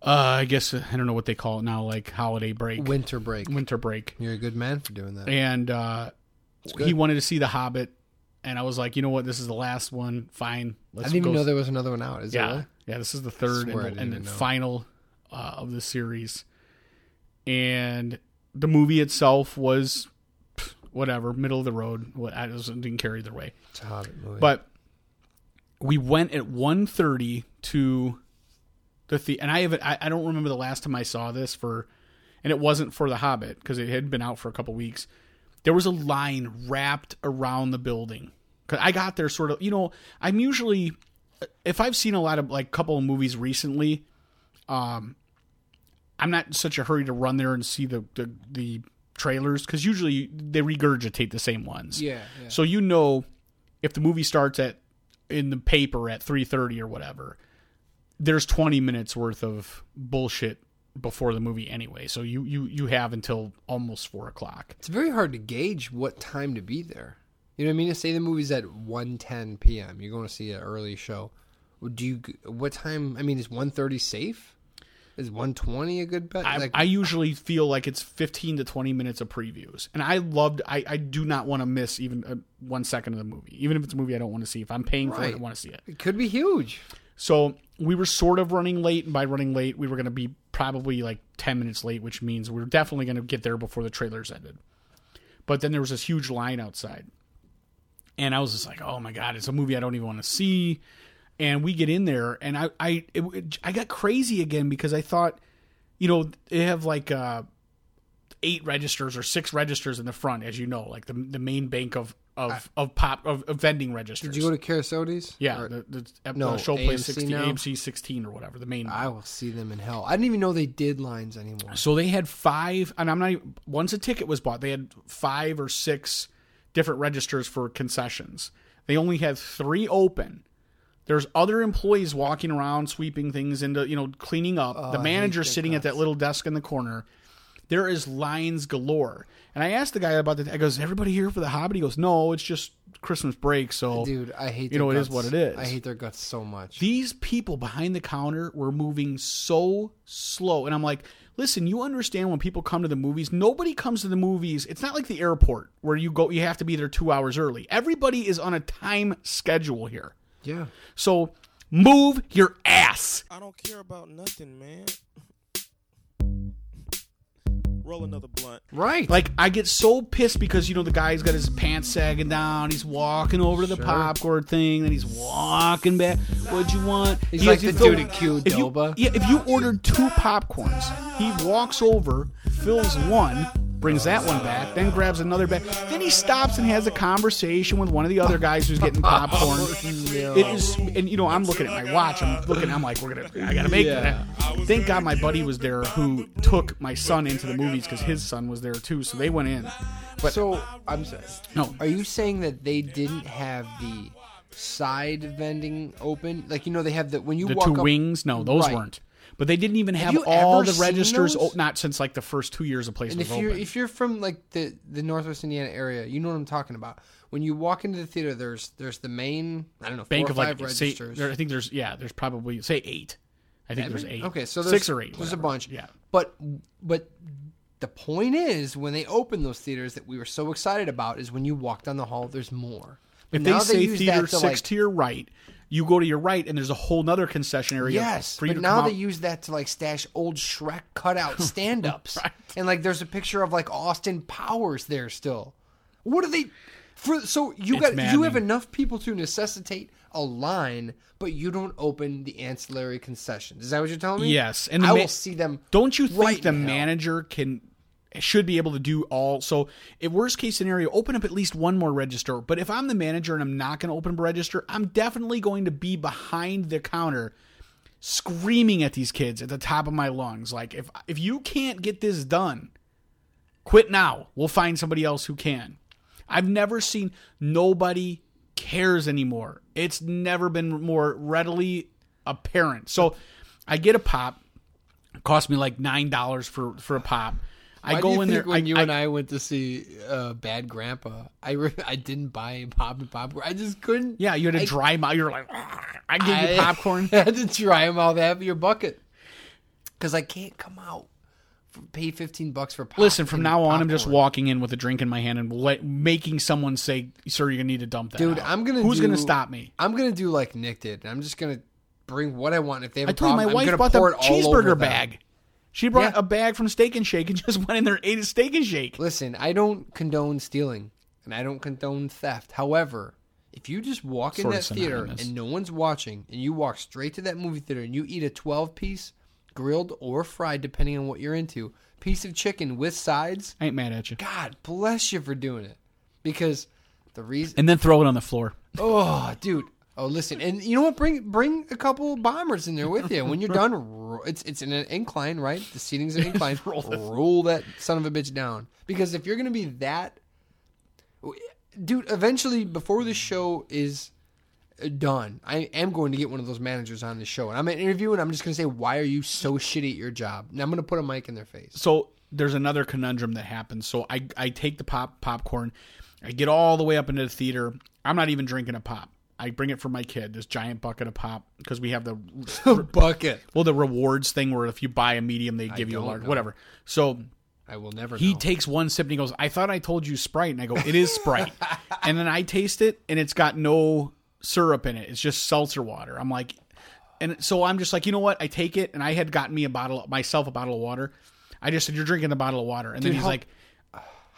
uh I guess I don't know what they call it now, like holiday break, winter break winter break. you're a good man for doing that And uh, he wanted to see The Hobbit, and I was like, you know what, this is the last one. Fine, i didn't even know there was another one out is yeah, really? yeah. This is the third and, and final uh, of the series, and the movie itself was pff, whatever, middle of the road. What I didn't care either way. it's a hobbit movie But we went at 1.30 to the theater. and I have I, I don't remember the last time I saw this for, and it wasn't for The Hobbit because it had been out for a couple weeks. There was a line wrapped around the building. Cause I got there sort of, you know, I'm usually if I've seen a lot of like couple of movies recently, um, I'm not in such a hurry to run there and see the the, the trailers because usually they regurgitate the same ones. yeah, yeah. So you know if the movie starts at in the paper at 3:30 or whatever, there's 20 minutes worth of bullshit before the movie anyway. So you you you have until almost four o'clock. it's very hard to gauge what time to be there you know what i mean To say the movie's at 1.10 p.m you're going to see an early show do you what time i mean is 1.30 safe Is 120 a good bet? I, Like, I usually feel like it's 15 to 20 minutes of previews, and I loved. I, I do not want to miss even uh one second of the movie, even if it's a movie I don't want to see. If I'm paying for it, I want to see it. it could be huge. So we were sort of running late, and by running late, we were going to be probably like 10 minutes late, which means we are definitely going to get there before the trailers ended. But then there was this huge line outside. And I was just like, oh my God, it's a movie I don't even want to see. And we get in there, and I I, it, I got crazy again because I thought, you know, they have like uh, eight registers or six registers in the front, as you know, like the the main bank of of, of pop of, of vending registers. Did you go to Carasotes? Yeah, Or- the, the, No, the show plays AMC 16, now? AMC 16 or whatever, the main. I will see them in hell. I didn't even know they did lines anymore. so they had five, and I'm not even, once a ticket was bought, they had five or six different registers for concessions. They only had three open. There's other employees walking around, sweeping things into, you know, cleaning up. Oh, the Oh, hate manager that sitting at that little desk in the corner. There is lines galore. And I asked the guy about the, I goes, everybody here for the Hobbit? He goes, no, it's just Christmas break. So Dude, I hate You know, it is what it is. I hate their guts so much. these people behind the counter were moving so slow and i'm like listen you understand when people come to the movies nobody comes to the movies it's not like the airport where you go you have to be there two hours early everybody is on a time schedule here yeah. so move your ass I don't care about nothing, man. Roll another blunt. Right. like i get so pissed because you know the guy's got his pants sagging down he's walking over to the Sure. popcorn thing then he's walking back what'd you want He's He like has the to dude at if you, Qdoba. yeah if you ordered two popcorns he walks over fills one brings that one back then grabs another bag then he stops and has a conversation with one of the other guys who's getting popcorn it is and you know i'm looking at my watch i'm looking i'm like we're gonna i gotta make Yeah. that thank god my buddy was there who took my son into the movies because his son was there too so they went in but so I'm sorry. no Are you saying that they didn't have the side vending open? Like you know they have the when you the walk two up, wings no those Right. weren't but they didn't even have you all the registers those? o- not since like the first two years the place And if you're open if you're from like the the Northwest Indiana area, you know what I'm talking about. When you walk into the theater, there's there's the main I don't know bank four of or like five say, registers. there, I think there's yeah there's probably say eight I think there's eight Okay, so there's six or eight There's a bunch. yeah But but the point is when they open those theaters that we were so excited about is when you walk down the hall, there's more. if But they now say use theater six like, to your right you go to your right and there's a whole nother concession area Yes, for you but now they use that to like stash old Shrek cutout stand-ups, Right. and like there's a picture of like Austin Powers there still. What are they? For so you It's got you have enough people to necessitate a line, but you don't open the ancillary concessions. Is that what you're telling me? Yes, and I ma- will see them. Don't you think right the manager can should be able to do all? So, if worst case scenario, open up at least one more register. But if I'm the manager and I'm not going to open a register, I'm definitely going to be behind the counter, screaming at these kids at the top of my lungs. Like, if if you can't get this done, quit now. We'll find somebody else who can. I've never seen nobody cares anymore. It's never been more readily apparent. So I get a pop. It cost me like nine dollars for for a pop. I Why go you in there. when I, you I- and I went to see uh, Bad Grandpa, I re- I didn't buy pop and popcorn. I just couldn't. yeah, you had to I- dry mouth. You're like, "Ah, I give you popcorn. I popcorn. had to dry them out of your bucket because I can't come out pay fifteen bucks for pop. Listen, from now on, I'm just walking in with a drink in my hand and let, making someone say, "Sir, you're gonna need to dump that." Dude, out." I'm gonna. Who's do, gonna stop me? I'm gonna do like Nick did. I'm just gonna bring what I want. If they have I a told you problem, my I'm wife bought the pour it all over cheeseburger them. Bag. She brought Yeah. a bag from Steak and Shake and just went in there and ate a Steak and Shake. Listen, I don't condone stealing and I don't condone theft. However, if you just walk in Sort of that theater and no one's watching and you walk straight to that movie theater and you eat a 12 piece grilled or fried depending on what you're into piece of chicken with sides, I ain't mad at you. God bless you for doing it. Because the reason And then throw it on the floor. Oh, dude. Oh, listen, and you know what? Bring bring a couple bombers in there with you. When you're done, ro- it's it's in an incline, right? The seating's an incline. roll, roll that son of a bitch down. Because if you're gonna be that, dude, eventually before the show is uh, done, I am going to get one of those managers on the show, and I'm gonna interview, and I'm just gonna say, "Why are you so shitty at your job?" And I'm gonna put a mic in their face. so there's another conundrum that happens. So I I take the pop popcorn, I get all the way up into the theater. I'm not even drinking a pop. I bring it for my kid. This giant bucket of pop because we have the bucket. well the rewards thing where if you buy a medium they give you a large know. whatever. So I will never. he know. takes one sip and he goes, "I thought I told you Sprite," and I go, "It is Sprite." and then I taste it and it's got no syrup in it. It's just seltzer water. I'm like, and so I'm just like, you know what? I take it, and I had gotten me a bottle myself a bottle of water. I just said, "You're drinking a bottle of water," and then he's how- like,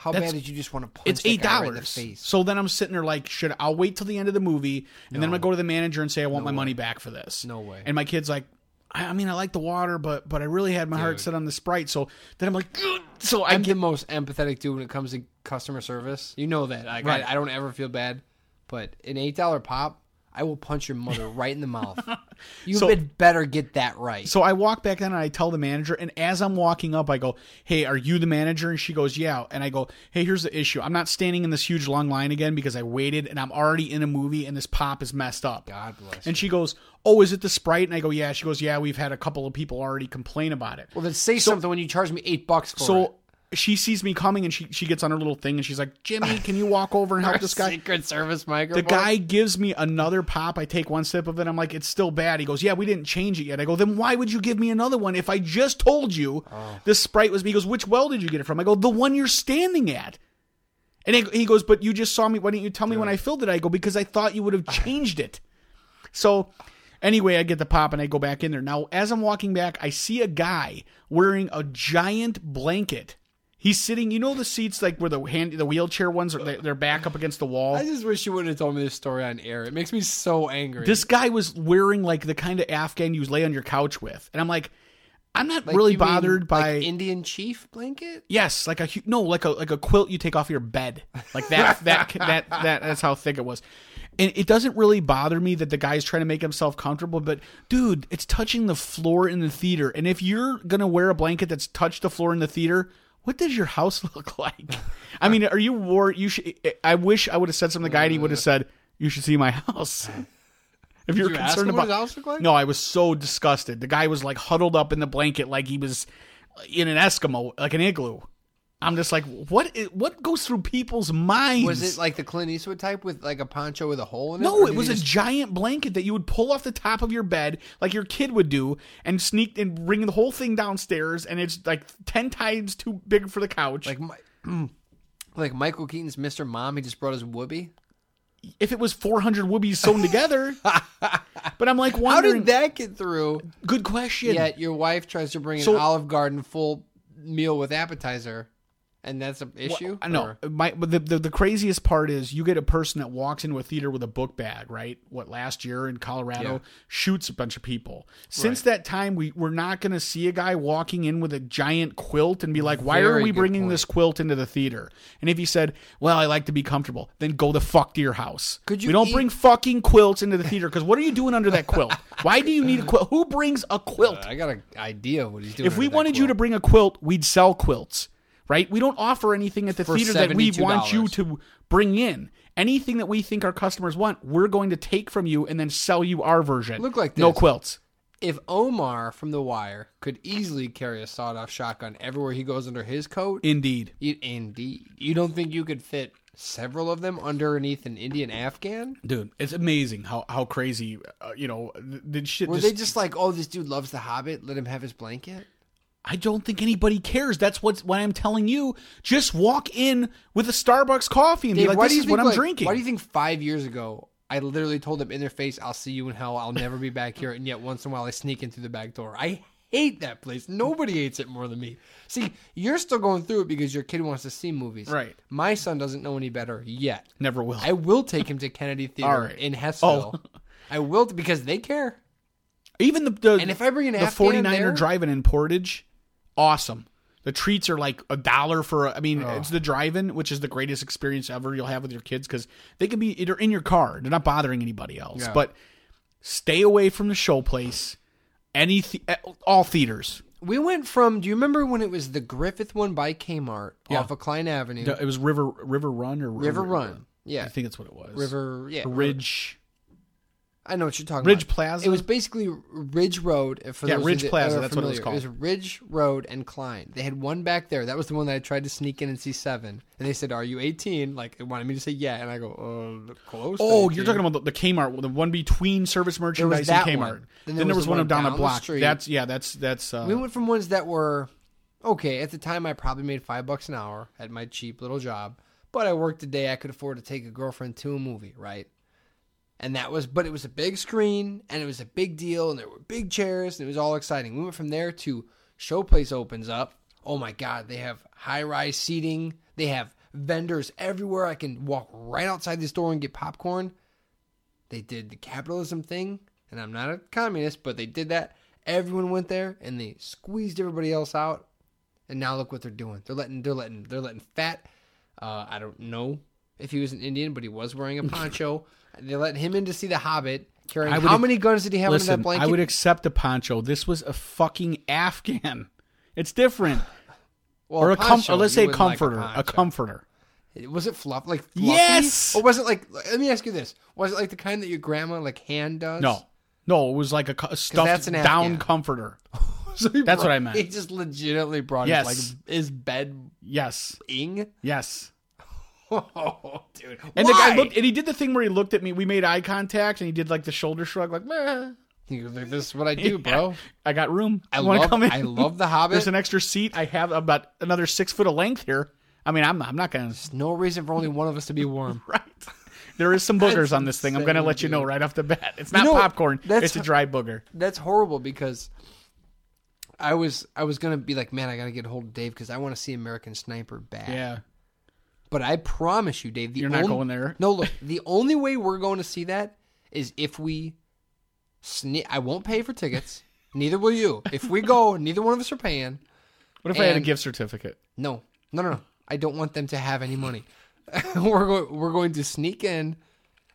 How that's- bad did you just want to punch? it's eight guy right in dollars. so then I'm sitting there like, should I'll wait till the end of the movie and then I'm gonna go to the manager and say I want my money back for this. No way. And my kid's like, I, I mean, I like the water, but but I really had my heart set on the Sprite. So then I'm like, "Ugh." so I I'm get the most empathetic dude when it comes to customer service. You know that. Like, Right. I, I don't ever feel bad. But an eight dollar pop, I will punch your mother right in the mouth. You So- had better get that right. So I walk back in and I tell the manager, and as I'm walking up, I go, "Hey, are you the manager?" And she goes, "Yeah." And I go, "Hey, here's the issue. I'm not standing in this huge long line again because I waited, and I'm already in a movie, and this pop is messed up." God bless. And she goes, "Oh, is it the Sprite?" And I go, "Yeah." She goes, "Yeah, we've had a couple of people already complain about it." well, then say something when you charge me eight bucks for So it. She sees me coming, and she she gets on her little thing, and she's like, "Jimmy, can you walk over and help this guy?" Secret Service The guy gives me another pop. I take one sip of it. I'm like, it's still bad. He goes, yeah, we didn't change it yet. I go, then why would you give me another one if I just told you Oh. this Sprite was me? He goes, which well did you get it from? I go, the one you're standing at. And he- he goes, but you just saw me. Why didn't you tell me when I filled it? I go, because I thought you would have changed it. So anyway, I get the pop and I go back in there. Now, as I'm walking back, I see a guy wearing a giant blanket. He's sitting, you know, the seats like where the hand, the wheelchair ones are, they- they're back up against the wall. I just wish you would have told me this story on air. It makes me so angry. This guy was wearing like the kind of Afghan you lay on your couch with, and I'm like, I'm not Like, really you mean, bothered by. like Indian chief blanket. yes, like a no, like a like a quilt you take off your bed, like that that that that that's how thick it was. And it doesn't really bother me that the guy's trying to make himself comfortable, but dude, it's touching the floor in the theater. And if you're gonna wear a blanket that's touched the floor in the theater, what does your house look like? I mean, are you wore? You should. I wish I would have said something to the guy, and he would have said, "You should see my house." If you're you concerned about his house looked like? no, I was so disgusted. The guy was like huddled up in the blanket like he was uh, in an Eskimo, like an igloo. I'm just like, what? What goes through people's minds? Was it like the Clint Eastwood type with like a poncho with a hole in it? No, it was a just- giant blanket that you would pull off the top of your bed, like your kid would do, and sneak and bring the whole thing downstairs. And it's like ten times too big for the couch. like Mi- like Michael Keaton's Mr. Mom. He just brought his whoopee. if it was 400 woobies sewn together. but I'm like How did that get through? good question. Yet your wife tries to bring So- an Olive Garden full meal with appetizer, and that's an issue. I know. Or- My but the, the the craziest part is you get a person that walks into a theater with a book bag, right? What last year in Colorado Yeah. shoots a bunch of people. Since that time, we we're not going to see a guy walking in with a giant quilt and be like, "Why are we bringing point. this quilt into the theater?" And if he said, "Well, I like to be comfortable," then go the fuck to your house. Could you we don't eat- bring fucking quilts into the theater because what are you doing under that quilt? Why do you need a quilt? Who brings a quilt? Uh, I got an idea of what he's doing. If we wanted you to bring a quilt, we'd sell quilts, right? We don't offer anything at the For theater that we want you to bring in. Anything that we think our customers want, we're going to take from you and then sell you our version. Look like this. no quilts. if Omar from The Wire could easily carry a sawed-off shotgun everywhere he goes under his coat, Indeed. you, indeed, you don't think you could fit several of them underneath an Indian Afghan? Dude, it's amazing how how crazy uh, you know th- the shit. Were just, they just like, oh, this dude loves The Hobbit, let him have his blanket? I don't think anybody cares. That's what's what I'm telling you. Just walk in with a Starbucks coffee and Dave, be like, "This is think, what I'm like- drinking." Why do you think five years ago I literally told them in their face, "I'll see you in hell. I'll never be back here," and yet once in a while I sneak in through the back door. I hate that place. Nobody hates it more than me. See, you're still going through it because your kid wants to see movies. Right. My son doesn't know any better yet. Never will. I will take him to Kennedy Theater right. in oh. Hessville. Oh. I will because they care. Even the the And if I bring an the Afghan 49er there- drive-in in Portage, awesome. The treats are like a dollar for. I mean, Oh. it's the drive-in, which is the greatest experience ever you'll have with your kids because they can be they're in your car. They're not bothering anybody else. Yeah. But stay away from the show place. Any the- eh, all theaters. We went from. Do you remember when it was the Griffith one by Kmart Yeah. off of Cline Avenue? It was River River Run or River Run. Yeah. I think that's what it was. River. Yeah. Ridge. I know what you're talking Ridge about. Ridge Plaza? It was basically Ridge Road. if For Yeah, Ridge Plaza, that's what it was familiar. It was Ridge Road and Cline. They had one back there. That was the one that I tried to sneak in and see seven. And they said, "Are you 18?" Like they wanted me to say yeah, and I go, "Uh, close." Oh, 18." you're talking about the, the Kmart, the one between Service Merchandise and Kmart. one. Then there, was, one down, the block. street. That's yeah. That's that's. Uh, We went from ones that were okay at the time. I probably made five bucks an hour at my cheap little job, but I worked a day I could afford to take a girlfriend to a movie, right? And that was, but it was a big screen and it was a big deal, and there were big chairs, and it was all exciting. We went from there to Showplace opens up. Oh my God, they have high rise seating. They have vendors everywhere. I can walk right outside the store and get popcorn. They did the capitalism thing, and I'm not a communist, but they did that. Everyone went there and they squeezed everybody else out, and now look what they're doing. They're letting they're letting they're letting fat. Uh, I don't know if he was an Indian, but he was wearing a poncho. They let him in to see the Hobbit. Carrying how many guns did he have in that blanket? I would accept a poncho. This was a fucking Afghan. It's different. well, or a com- poncho, or let's say like comforter. a a comforter. Was it fluff like fluffy? Yes! Or was it like? Let me ask you this: Was it like the kind that your grandma like hand does? No, no, it was like a, a stuffed that's an down Afghan. comforter. So That's what I meant. He just legitimately brought Yes. his like his bed Yes, ing. yes. Oh, dude! And the guy looked, and he did the thing where he looked at me. We made eye contact, and he did like the shoulder shrug, like, Meh. "This is what I do, bro." I got room. I You love, come in? I love the Hobbit. There's an extra seat. I have about another six foot of length here. I mean, I'm I'm not gonna. There's no reason for only one of us to be warm. Right. There is some boogers on this thing. I'm gonna let you know right off the bat. It's not know, popcorn. It's a dry booger. That's horrible because I was I was gonna be like, man, I gotta get a hold of Dave because I want to see American Sniper back. Yeah. But I promise you, Dave, the You're not going there. No, look, the only way we're going to see that is if we sne- I won't pay for tickets. Neither will you. If we go, neither one of us are paying. What if I had a gift certificate? No, no, no, no. I don't want them to have any money. we're going. We're going to sneak in,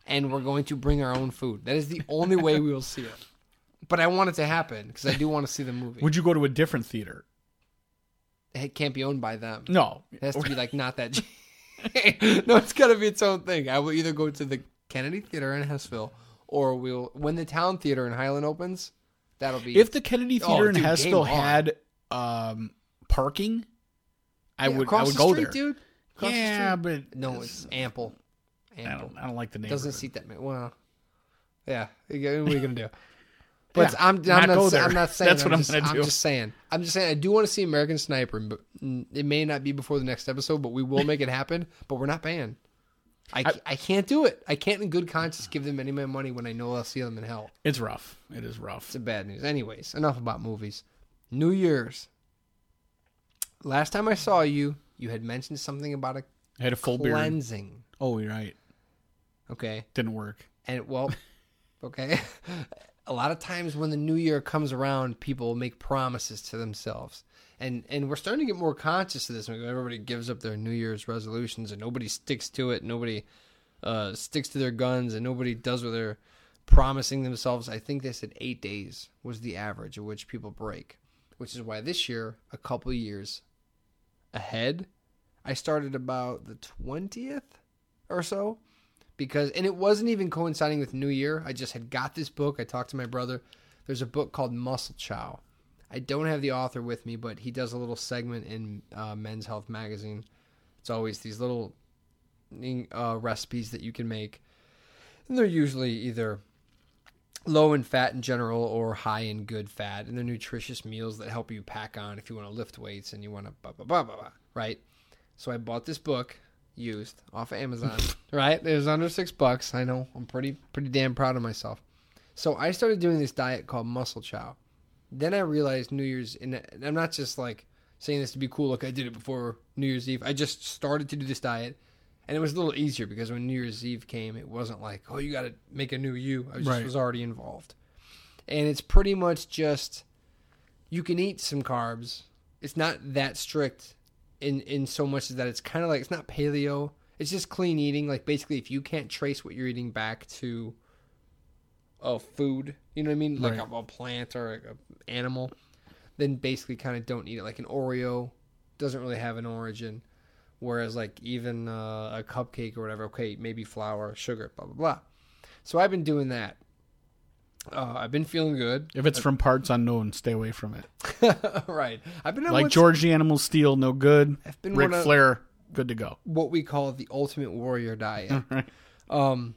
and we're going to bring our own food. That is the only way we will see it. But I want it to happen because I do want to see the movie. Would you go to a different theater? it can't be owned by them. No. It has to be like not that. no, it's got to be its own thing. I will either go to the Kennedy Theater in Hessville, or we'll when the Town Theater in Highland opens. That'll be If the Kennedy Oh, Theater in dude, Hessville had um, parking, I Yeah, would I would the go street, there. dude. Across the yeah, street. but no, it's ample. I don't I don't like the name. doesn't seat that many. Well, yeah. What are you gonna do? Yeah, I'm, I'm not not. I'm not saying That's what I'm just, gonna do. I'm just saying. I'm just saying. I do want to see American Sniper, but it may not be before the next episode. But we will make it happen. But we're not paying. I, I- I, can't do it. I can't, in good conscience, give them any of my money when I know I'll see them in hell. It's rough. It is rough. It's a bad news. Anyways, enough about movies. New Year's. Last time I saw you, you had mentioned something about a I had a full beard. cleansing. Oh, you're right. Okay. Didn't work. And well, okay. A lot of times when the new year comes around, people make promises to themselves. And and we're starting to get more conscious of this. Everybody gives up their New Year's resolutions and nobody sticks to it. Nobody uh, sticks to their guns and nobody does what they're promising themselves. I think they said eight days was the average of which people break, which is why this year, a couple years ahead, I started about the 20th or so because and it wasn't even coinciding with New Year. I just had got this book. I talked to my brother. There's a book called Muscle Chow. I don't have the author with me, but he does a little segment in uh, Men's Health magazine. It's always these little uh, recipes that you can make, and they're usually either low in fat in general or high in good fat, and they're nutritious meals that help you pack on if you want to lift weights and you want to blah blah blah blah blah. Right. So I bought this book used off of Amazon. right? It was under six bucks. I know. I'm pretty pretty damn proud of myself. So I started doing this diet called Muscle Chow. Then I realized New Year's, and I'm not just like saying this to be cool. Look, I did it before New Year's Eve. I just started to do this diet, and it was a little easier because when New Year's Eve came, it wasn't like, oh, you got to make a new you. I just Right. was already involved, and it's pretty much just you can eat some carbs. It's not that strict in in so much is that it's kind of like it's not paleo. It's just clean eating. Like basically, if you can't trace what you're eating back to a food, you know what I mean, like Right. a, a plant or a, a animal, then basically kind of don't eat it. Like an Oreo doesn't really have an origin, whereas like even uh, a cupcake or whatever, okay, maybe flour, sugar, blah blah blah. So I've been doing that, Uh, I've been feeling good. If it's from parts unknown, stay away from it. right. I've been Like George the Animal Steele, no good. I've been Ric Flair, good to go. what we call the ultimate warrior diet. Right. Um,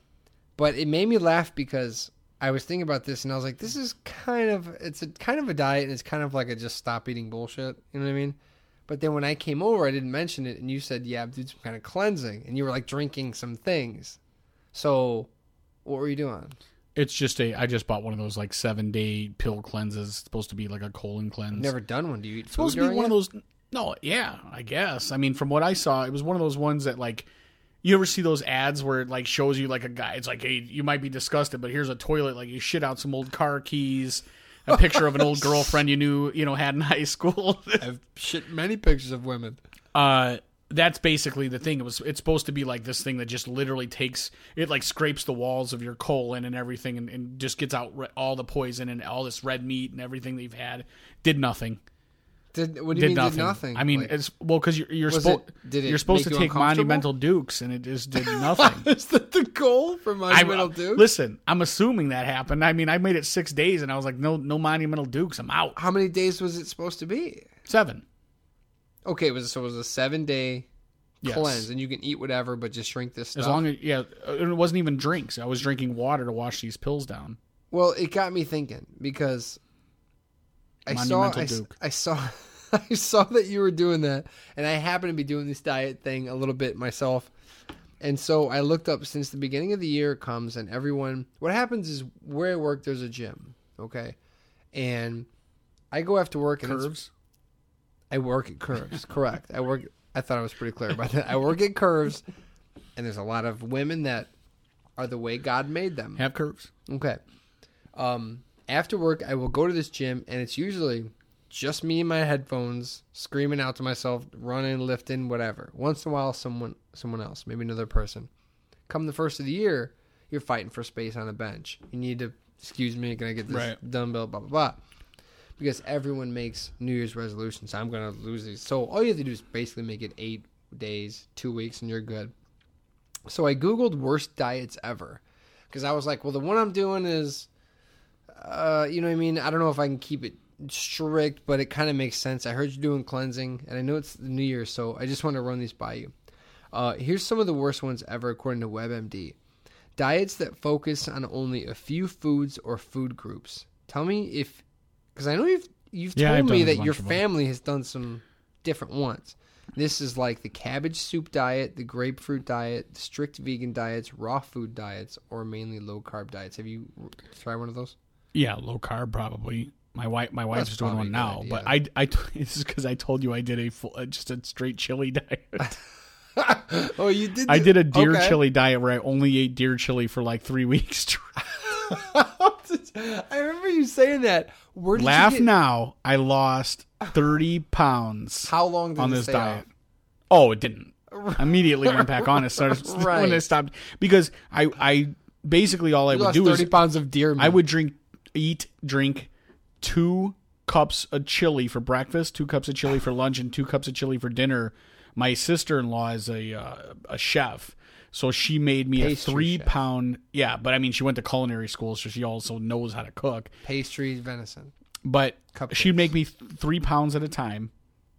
but it made me laugh because I was thinking about this and I was like, this is kind of it's a kind of a diet and it's kind of like a just stop eating bullshit. You know what I mean? But then when I came over, I didn't mention it, and you said, "Yeah, I'm some kind of cleansing," and you were like drinking some things. So, what were you doing? It's just a. I just bought one of those like seven day pill cleanses. It's supposed to be like a colon cleanse. Never done one. Do you eat It's supposed to be one it? of those. No, yeah, I guess. I mean, from what I saw, it was one of those ones that like. You ever see those ads where it like shows you like a guy? It's like, hey, you might be disgusted, but here's a toilet. Like you shit out some old car keys, a picture of an old girlfriend you knew, you know, had in high school. I've shit many pictures of women. uh that's basically the thing. It was it's supposed to be like this thing that just literally takes it like scrapes the walls of your colon and everything and, and just gets out re- all the poison and all this red meat and everything that you've had. Did nothing. Did what do you did mean nothing. did nothing? i mean Like, it's well because you're, you're supposed it- it you're supposed to you take monumental dukes and it just did nothing. Is that the goal for I, monumental uh, Duke? listen i'm assuming that happened. I mean i made it six days and i was like no no monumental dukes. I'm out. How many days was it supposed to be? seven Okay, it was so it was a seven day Yes. cleanse, and you can eat whatever, but just drink this stuff. as long as yeah uh, it wasn't even drinks i was drinking water to wash these pills down well, it got me thinking because I saw Monumental I, Duke. I saw I saw that you were doing that, and I happen to be doing this diet thing a little bit myself. And so I looked up since the beginning of the year comes, and everyone. What happens is where I work, there's a gym, okay, and I go after work and it's- curves I work at Curves. Correct. I work. I thought I was pretty clear about that. I work at Curves, and there's a lot of women that are the way God made them. have curves Okay. Um, after work, I will go to this gym, and it's usually just me and my headphones, screaming out to myself, running, lifting, whatever. Once in a while, someone, someone else, maybe another person. Come the first of the year, you're fighting for space on a bench. You need to, excuse me, can I get this Right. dumbbell? Blah blah blah. Because everyone makes New Year's resolutions. I'm gonna lose these. So all you have to do is basically make it eight days, two weeks, and you're good. So I googled worst diets ever because I was like, well, the one I'm doing is, uh, you know what I mean? I don't know if I can keep it strict, but it kind of makes sense. I heard you're doing cleansing, and I know it's the New Year, so I just want to run these by you. Uh, here's some of the worst ones ever, according to WebMD. Diets that focus on only a few foods or food groups. Tell me if, because I know you've you've Yeah, told me that your bunch of them. family has done some different ones. This is like the cabbage soup diet, the grapefruit diet, strict vegan diets, raw food diets, or mainly low carb diets. Have you tried one of those? Yeah, low carb probably. My wife, my wife's doing one now, but. I, I, this is because I told you I did a full, uh, just a straight chili diet. oh, you did. I did a deer okay. chili diet where I only ate deer chili for like three weeks. I remember you saying that. Where did Laugh you get, now, I lost thirty pounds How long did on this diet. off? Oh, it didn't. Immediately went back on it. Started when I stopped because I, I basically all I You would do is thirty pounds of deer meat. I would drink, eat, drink two cups of chili for breakfast, two cups of chili for lunch, and two cups of chili for dinner. My sister in law is a uh, a chef, so she made me Pastry a three chef. pound. Yeah, but I mean, she went to culinary school, so she also knows how to cook. pastries, venison. But Cupcakes. she'd make me th- three pounds at a time,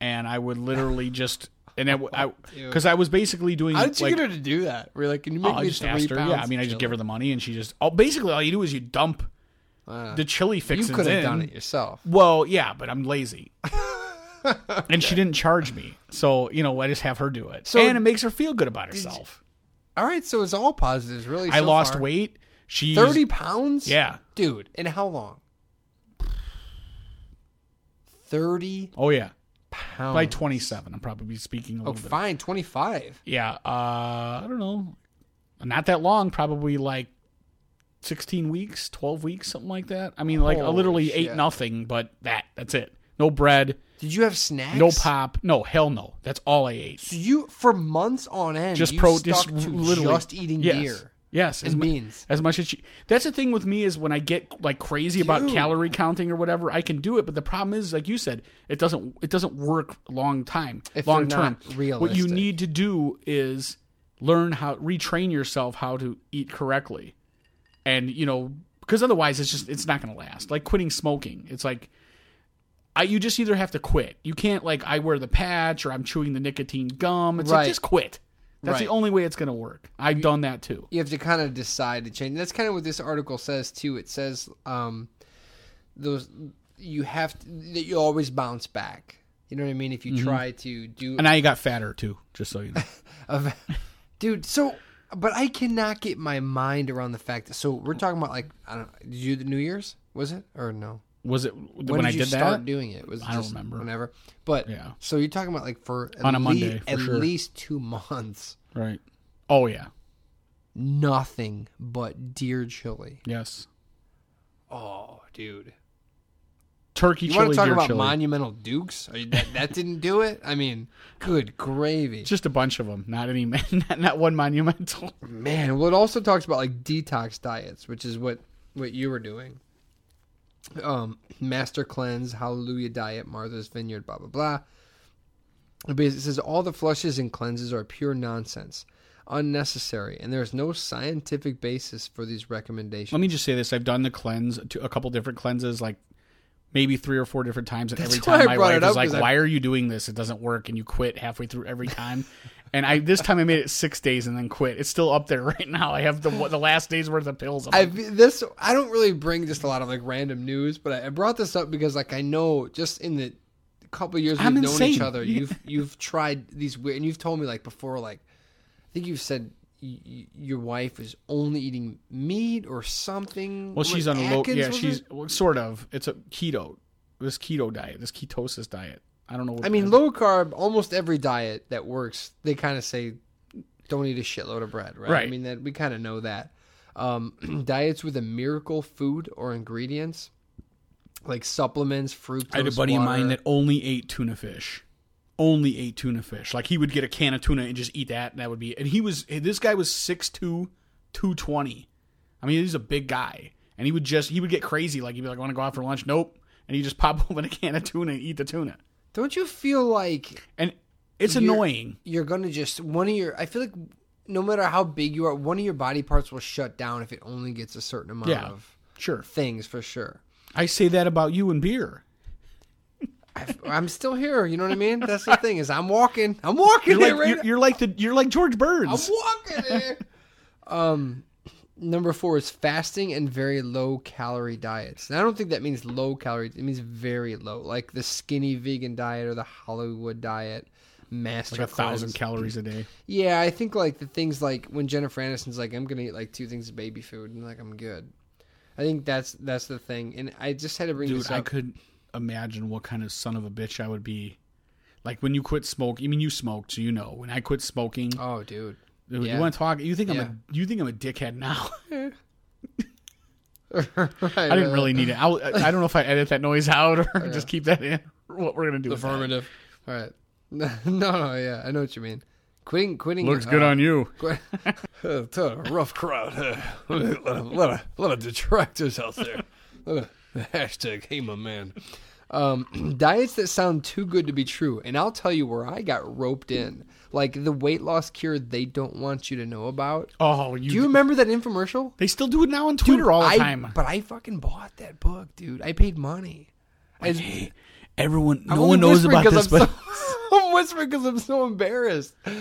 and I would literally just and I because I, was basically doing How did you like, get her to do that? We're like, can you Oh, make I me just three asked her. pounds? Yeah, I mean, I just give her the money, and she just. Oh, basically, all you do is you dump Uh, the chili you could have done it yourself. Well, yeah, but I'm lazy. And she didn't charge me. So, you know, I just have her do it. So- and it makes her feel good about herself. All right, so it's all positives, really. I so lost far. weight. She Thirty pounds. Yeah. dude. And how long? Thirty. Oh yeah. pounds. By 27. I'm probably speaking a Oh, little bit. fine, twenty-five. Yeah, uh I don't know. Not that long, probably like 16 weeks, 12 weeks, something like that. I mean, like I Holy literally shit. ate nothing but that. That's it. No bread, Did you have snacks? no pop. No, hell no. That's all I ate. So you for months on end just you pro stuck just to literally just eating yes. deer Yes, as mu- beans. As much as she, that's the thing with me is when I get like crazy about calorie counting or whatever, I can do it. But the problem is, like you said, it doesn't it doesn't work long time, If long term. not What you need to do is learn how retrain yourself how to eat correctly, and you know because otherwise it's just it's not going to last. Like quitting smoking, it's like I you just either have to quit. You can't like I wear the patch or I'm chewing the nicotine gum. It's Right. like just quit. That's the Right. only way it's going to work. I've done that too. you have to kind of decide to change. That's kind of what this article says too. It says um, those you have to, that you always bounce back. You know what I mean? If you try to do, And now you got fatter too, just so you know. dude. So, but I cannot get my mind around the fact that. So we're talking about like I don't. Know, did you do the New Year's? Was it or no? Was it When, when, did I you did start doing it? Was it I don't remember. Whenever, but Yeah. So you're talking about like for at On a lea- Monday, for at sure. least two months, Right. Oh yeah. nothing but deer chili. Yes. Oh, dude. Turkey You chili, want to talk about chili. monumental dukes? Are you, that, that didn't do it. I mean, good gravy, Just a bunch of them, not any, not, not one monumental. man. Well, it also talks about like detox diets, which is what what you were doing. Um, Master Cleanse, Hallelujah Diet, Martha's Vineyard, blah blah blah. It says all the flushes and cleanses are pure nonsense, unnecessary, and there is no scientific basis for these recommendations. Let me just say this: I've done the cleanse, to a couple different cleanses, like maybe three or four different times, and every That's why time I my wife is like, I- "Why are you doing this? It doesn't work," and you quit halfway through every time. and I this time I made it six days and then quit. It's still up there right now. I have the the last day's worth of pills. I this I don't really bring just a lot of like random news, but I, I brought this up because like I know just in the couple years we've I'm known insane. each other, you've you've tried these weird, and you've told me like before, like I think you've said y- your wife is only eating meat or something. well, she's on a low. Yeah, she's it? sort of. It's a keto. This keto diet. This ketosis diet. I don't know. What I mean, low carb. Almost every diet that works, they kind of say don't eat a shitload of bread, right? I mean that we kind of know that. Um, diets with a miracle food or ingredients, like supplements, fruit. I had a buddy of mine that only ate tuna fish. Only ate tuna fish. Like he would get a can of tuna and just eat that, and that would be. And he was this guy was 6'2", 220. I mean, he's a big guy, and he would just he would get crazy. Like he'd be like, I "Want to go out for lunch?" Nope. And he just pop open a can of tuna and eat the tuna. Don't you feel like And it's You're- annoying. you're gonna just one of your? I feel like no matter how big you are, one of your body parts will shut down if it only gets a certain amount Yeah. of Sure, things for sure. I say that about you and beer. I've, I'm still here. You know what I mean? That's the thing is I'm walking. I'm walking You're like right you're, you're like the you're like George Burns. I'm walking here. um, number four is fasting and very low calorie diets. And I don't think that means low calorie. It means very low, like the skinny vegan diet or the Hollywood diet. Master Like a thousand cleanse. calories a day. Yeah, I think like the things like when Jennifer Aniston's like, I'm gonna eat like two things of baby food, and like I'm good. I think that's that's the thing, and I just had to bring Dude, this I up. could imagine what kind of son of a bitch I would be. Like when you quit smoking. I mean, you smoked, so you know. When I quit smoking, oh, dude. Yeah. you want to talk? You think I'm Yeah. a you think I'm a dickhead now? right, I didn't really need it. I'll, I don't know if I edit that noise out or just keep that in. What we're gonna do? affirmative. All right. no, no, yeah, I know what you mean. Quitting, quitting Looks good uh, on you. Quit, uh, a rough crowd. Uh, a lot of, lot of, lot of detractors out there. Uh, hashtag hey my man. Um, diets that sound too good to be true, and I'll tell you where I got roped in. Like the weight loss cure they don't want you to know about. Oh, you. Do you remember that infomercial? they still do it now on Twitter all the I- time. But I fucking bought that book, dude. I paid money. I- Hey, everyone, no one knows about this, I'm but so, I'm whispering because I'm so embarrassed. It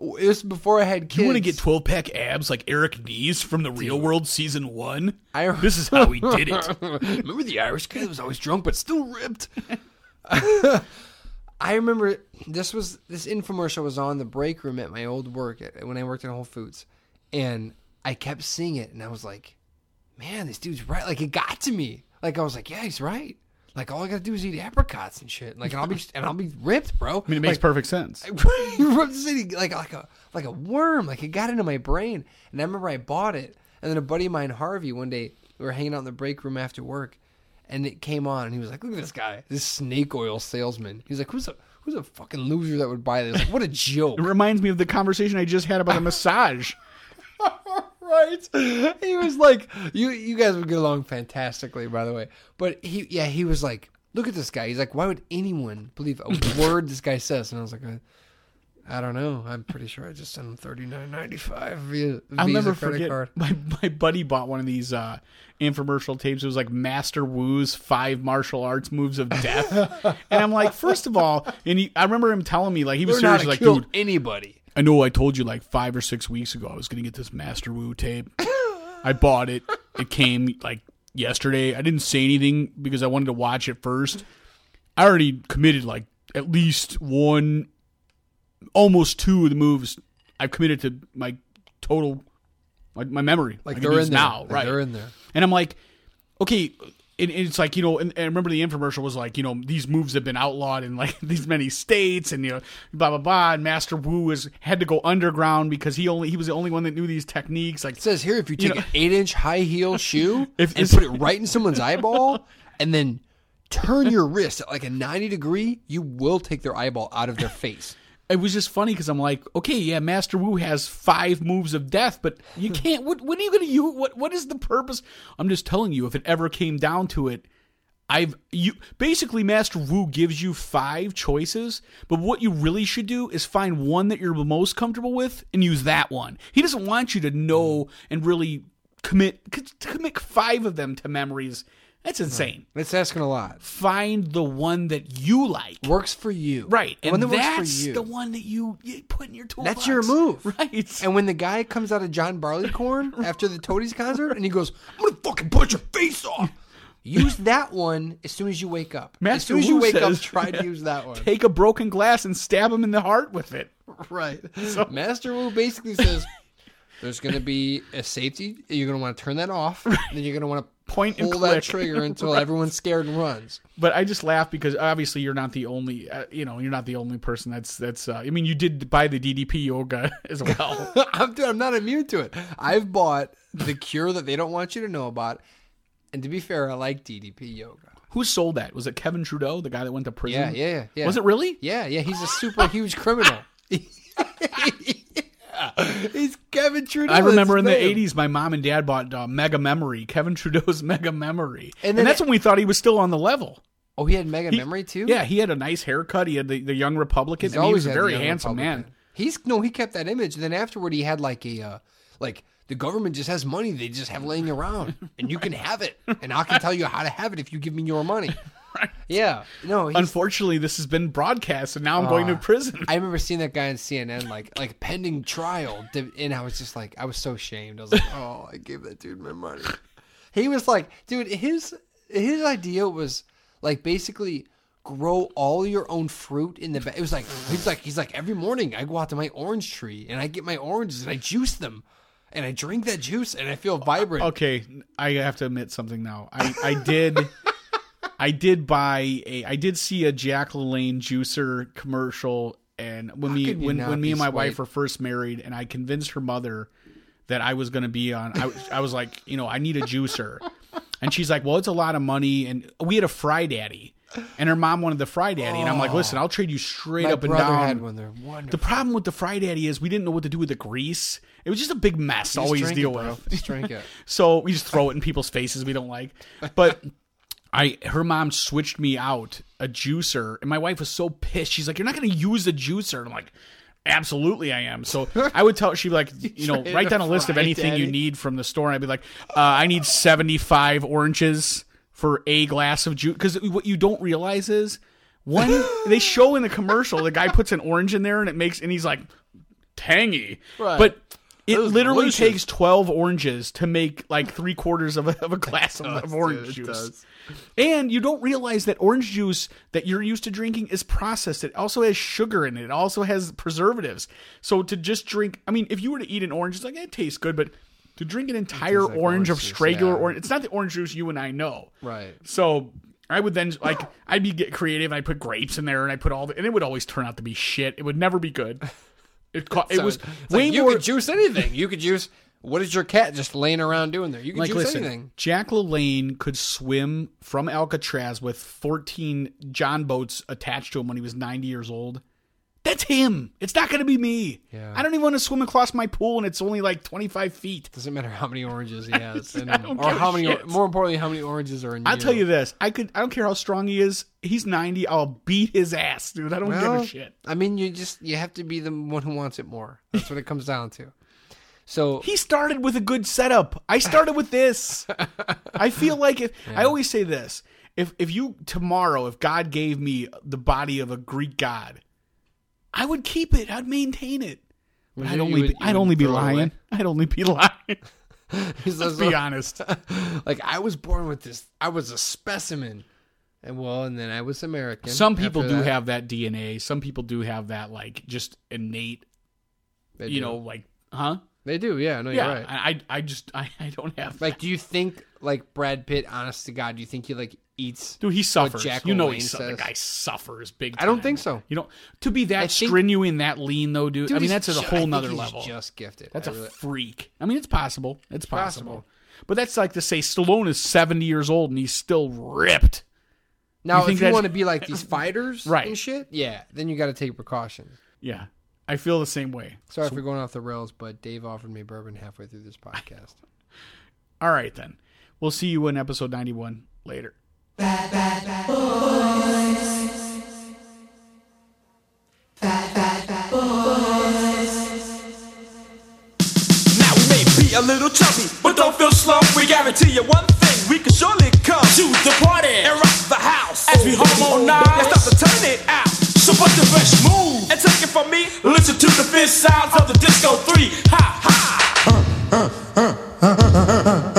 was before I had kids. you want to get 12 pack abs like Eric Nies from the Real World season one? I- This is how we did it. remember the Irish guy that was always drunk but still ripped. I remember this was this infomercial was on the break room at my old work at, when I worked at Whole Foods, and I kept seeing it, and I was like, "Man, this dude's right." Like it got to me. Like I was like, "Yeah, he's right." Like all I gotta do is eat apricots and shit. Like and I'll be and I'll be ripped, bro. I mean, it makes Like, perfect sense. you rubbed city like like a like a worm. Like it got into my brain. And I remember I bought it. And then a buddy of mine, Harvey, one day we were hanging out in the break room after work, and it came on, and he was like, "Look at this guy, this snake oil salesman." He's like, "Who's a who's a fucking loser that would buy this? Like, what a joke!" It reminds me of the conversation I just had about a massage. right? He was like, "You you guys would get along fantastically, by the way." But he, yeah, he was like, "Look at this guy." He's like, "Why would anyone believe a word this guy says?" And I was like, uh, I don't know. I'm pretty sure I just sent him thirty nine ninety five via I'll Visa never credit forget. card. My my buddy bought one of these uh, infomercial tapes. It was like Master Woo's five martial arts moves of death, and I'm like, first of all, and he, I remember him telling me like he was how seriously like, dude, anybody. I know I told you like five or six weeks ago I was gonna get this Master Woo tape. I bought it. It came like yesterday. I didn't say anything because I wanted to watch it first. I already committed like at least one, almost two of the moves. I've committed to my total, my, my memory. Like they're in there. now, Like, right? They're in there. And I'm like, okay, and, it's like you know, and, remember the infomercial was like, you know, these moves have been outlawed in like these many states, and you know, blah blah blah. And Master Woo has had to go underground because he only he was the only one that knew these techniques. Like, It says here if you take know- an eight inch high heel shoe If and put it right in someone's eyeball and then turn your wrist at like a ninety degree, you will take their eyeball out of their face. It was just funny because I'm like, okay, yeah, Master Woo has five moves of death, but you can't. What what are you gonna use? What what is the purpose? I'm just telling you, if it ever came down to it. I've you basically Master Woo gives you five choices, but what you really should do is find one that you're most comfortable with and use that one. He doesn't want you to know and really commit commit five of them to memories. That's insane. It's asking a lot. Find the one that you like. Works for you. Right, The and one that that's works for you. the one that you, you put in your toolbox. That's your move. right? And when the guy comes out of John Barleycorn after the Toadies concert and he goes, I'm gonna fucking punch your face off. Use that one as soon as you wake up. as Master soon as you Woo wake up, says- try to use that one. Take a broken glass and stab him in the heart with it. Right. So. Master Woo basically says there's going to be a safety. You're going to want to turn that off. Then you're going to want to Point and pull that click. trigger until everyone's scared and runs. But I just laugh because obviously you're not the only, uh, you know, you're not the only person that's that's. Uh, I mean, you did buy the DDP yoga as well. I'm, dude, I'm not immune to it. I've bought the cure that they don't want you to know about. And to be fair, I like DDP yoga. Who sold that? Was it Kevin Trudeau, the guy that went to prison? Yeah, yeah. yeah. Was it really? Yeah, yeah. He's a super huge criminal. He's Kevin Trudeau. I remember in the name. '80s, my mom and dad bought uh, Mega Memory, Kevin Trudeau's Mega Memory, And and, then that's it- when we thought he was still on the level. Oh, he had mega He- memory too. Yeah, he had a nice haircut. He had the, the young Republican. He's and he was a very handsome man. He's no, he kept that image. And Then afterward, he had like a uh, like the government just has money they just have laying around, and you can have it, and I can tell you how to have it if you give me your money. Right. Yeah, no, Unfortunately, this has been broadcast, and now I'm going to Ah. prison. I remember seeing that guy on CNN like like pending trial, and I was just like, I was so ashamed. I was like, oh, I gave that dude my money. He was like, dude, his his idea was like basically grow all your own fruit in the back. It was like he's like he's like every morning I go out to my orange tree and I get my oranges and I juice them. And I drink that juice and I feel vibrant. Okay, I have to admit something now. I, I did I did buy a I did see a Jack LaLanne juicer commercial and when How me when, when me and my wife were first married and I convinced her mother that I was going to be on I, I was like, you know, I need a juicer. And she's like, "Well, it's a lot of money and we had a fry daddy." And her mom wanted the fry daddy and I'm like, oh. "Listen, I'll trade you straight up and down." had one. They're. The problem with the fry daddy is we didn't know what to do with the grease. It was just a big mess always deal it, with. Just drink it. So we just throw it in people's faces we don't like. But I her mom switched me out a juicer, and my wife was so pissed. She's like, "You're not going to use a juicer." And I'm like, "Absolutely, I am." So I would tell she'd be like, you know, write down a list of anything you need from the store. And I'd be like, uh, "I need 75 oranges for a glass of juice." Because what you don't realize is when they show in the commercial, the guy puts an orange in there, and it makes, and he's like, tangy, Right. but. It was literally delicious. takes 12 oranges to make like three quarters of a, of a glass of, of orange dude, juice. And you don't realize that orange juice that you're used to drinking is processed. It also has sugar in it. It also has preservatives. So to just drink, I mean, if you were to eat an orange, it's like, it tastes good, but to drink an entire like orange orange of regular yeah. orange, it's not the orange juice you and I know. Right. So I would then like I'd be get creative. and I'd put grapes in there, and I put all the, and it would always turn out to be shit. It would never be good. It co- it So was way like you more. could juice anything. You could juice. What is your cat just laying around doing there? You can like juice listen, anything. Jack LaLanne could swim from Alcatraz with 14 John boats attached to him when he was 90 years old. That's him. It's not going to be me. Yeah. I don't even want to swim across my pool and it's only like 25 feet. Doesn't matter how many oranges he has, in I don't or how many. shit. More importantly, how many oranges are in I'll tell you this. I could I don't care how strong he is. He's 90. I'll beat his ass, dude. I don't give a shit. I mean, you just you have to be the one who wants it more. That's what it comes down to. So He started with a good setup. I started with this. I feel like if I always say this, if if you tomorrow, if God gave me the body of a Greek god, I would keep it. I'd maintain it. But I'd only would- be, I'd only be throw away? lying. I'd only be lying. Let's also- be honest. like I was born with this. I was a specimen, and well, and then I was American. Some people do that. have that DNA. Some people do have that like just innate, They you do. know, like huh? they do. Yeah, no, Yeah. you're right. I I I just I, I don't have Like, do you think like Brad Pitt? Honest to God, do you think he like eats? Dude, he suffers. You know, he's su- the guy suffers big. I don't think so. You know, to be that I strenuous, that lean though, dude. Dude, I mean, that's at a whole nother level. Just gifted. That's I a really- freak. I mean, it's possible. It's possible. possible. But that's like to say Stallone is seventy years old and he's still ripped. now, think if you want to be like these fighters, Right. and shit, yeah, then you got to take precautions. Yeah, I feel the same way. Sorry for going off the rails, but Dave offered me bourbon halfway through this podcast. All right then, we'll see you in episode ninety-one later. Now we may be a little chubby, but don't feel slow. We guarantee you one thing: we can surely come to the party and rock the house as we harmonize and start to turn it out. So put the fresh move and take it from me. Listen to the fifth sounds of the disco three. Ha ha. Prince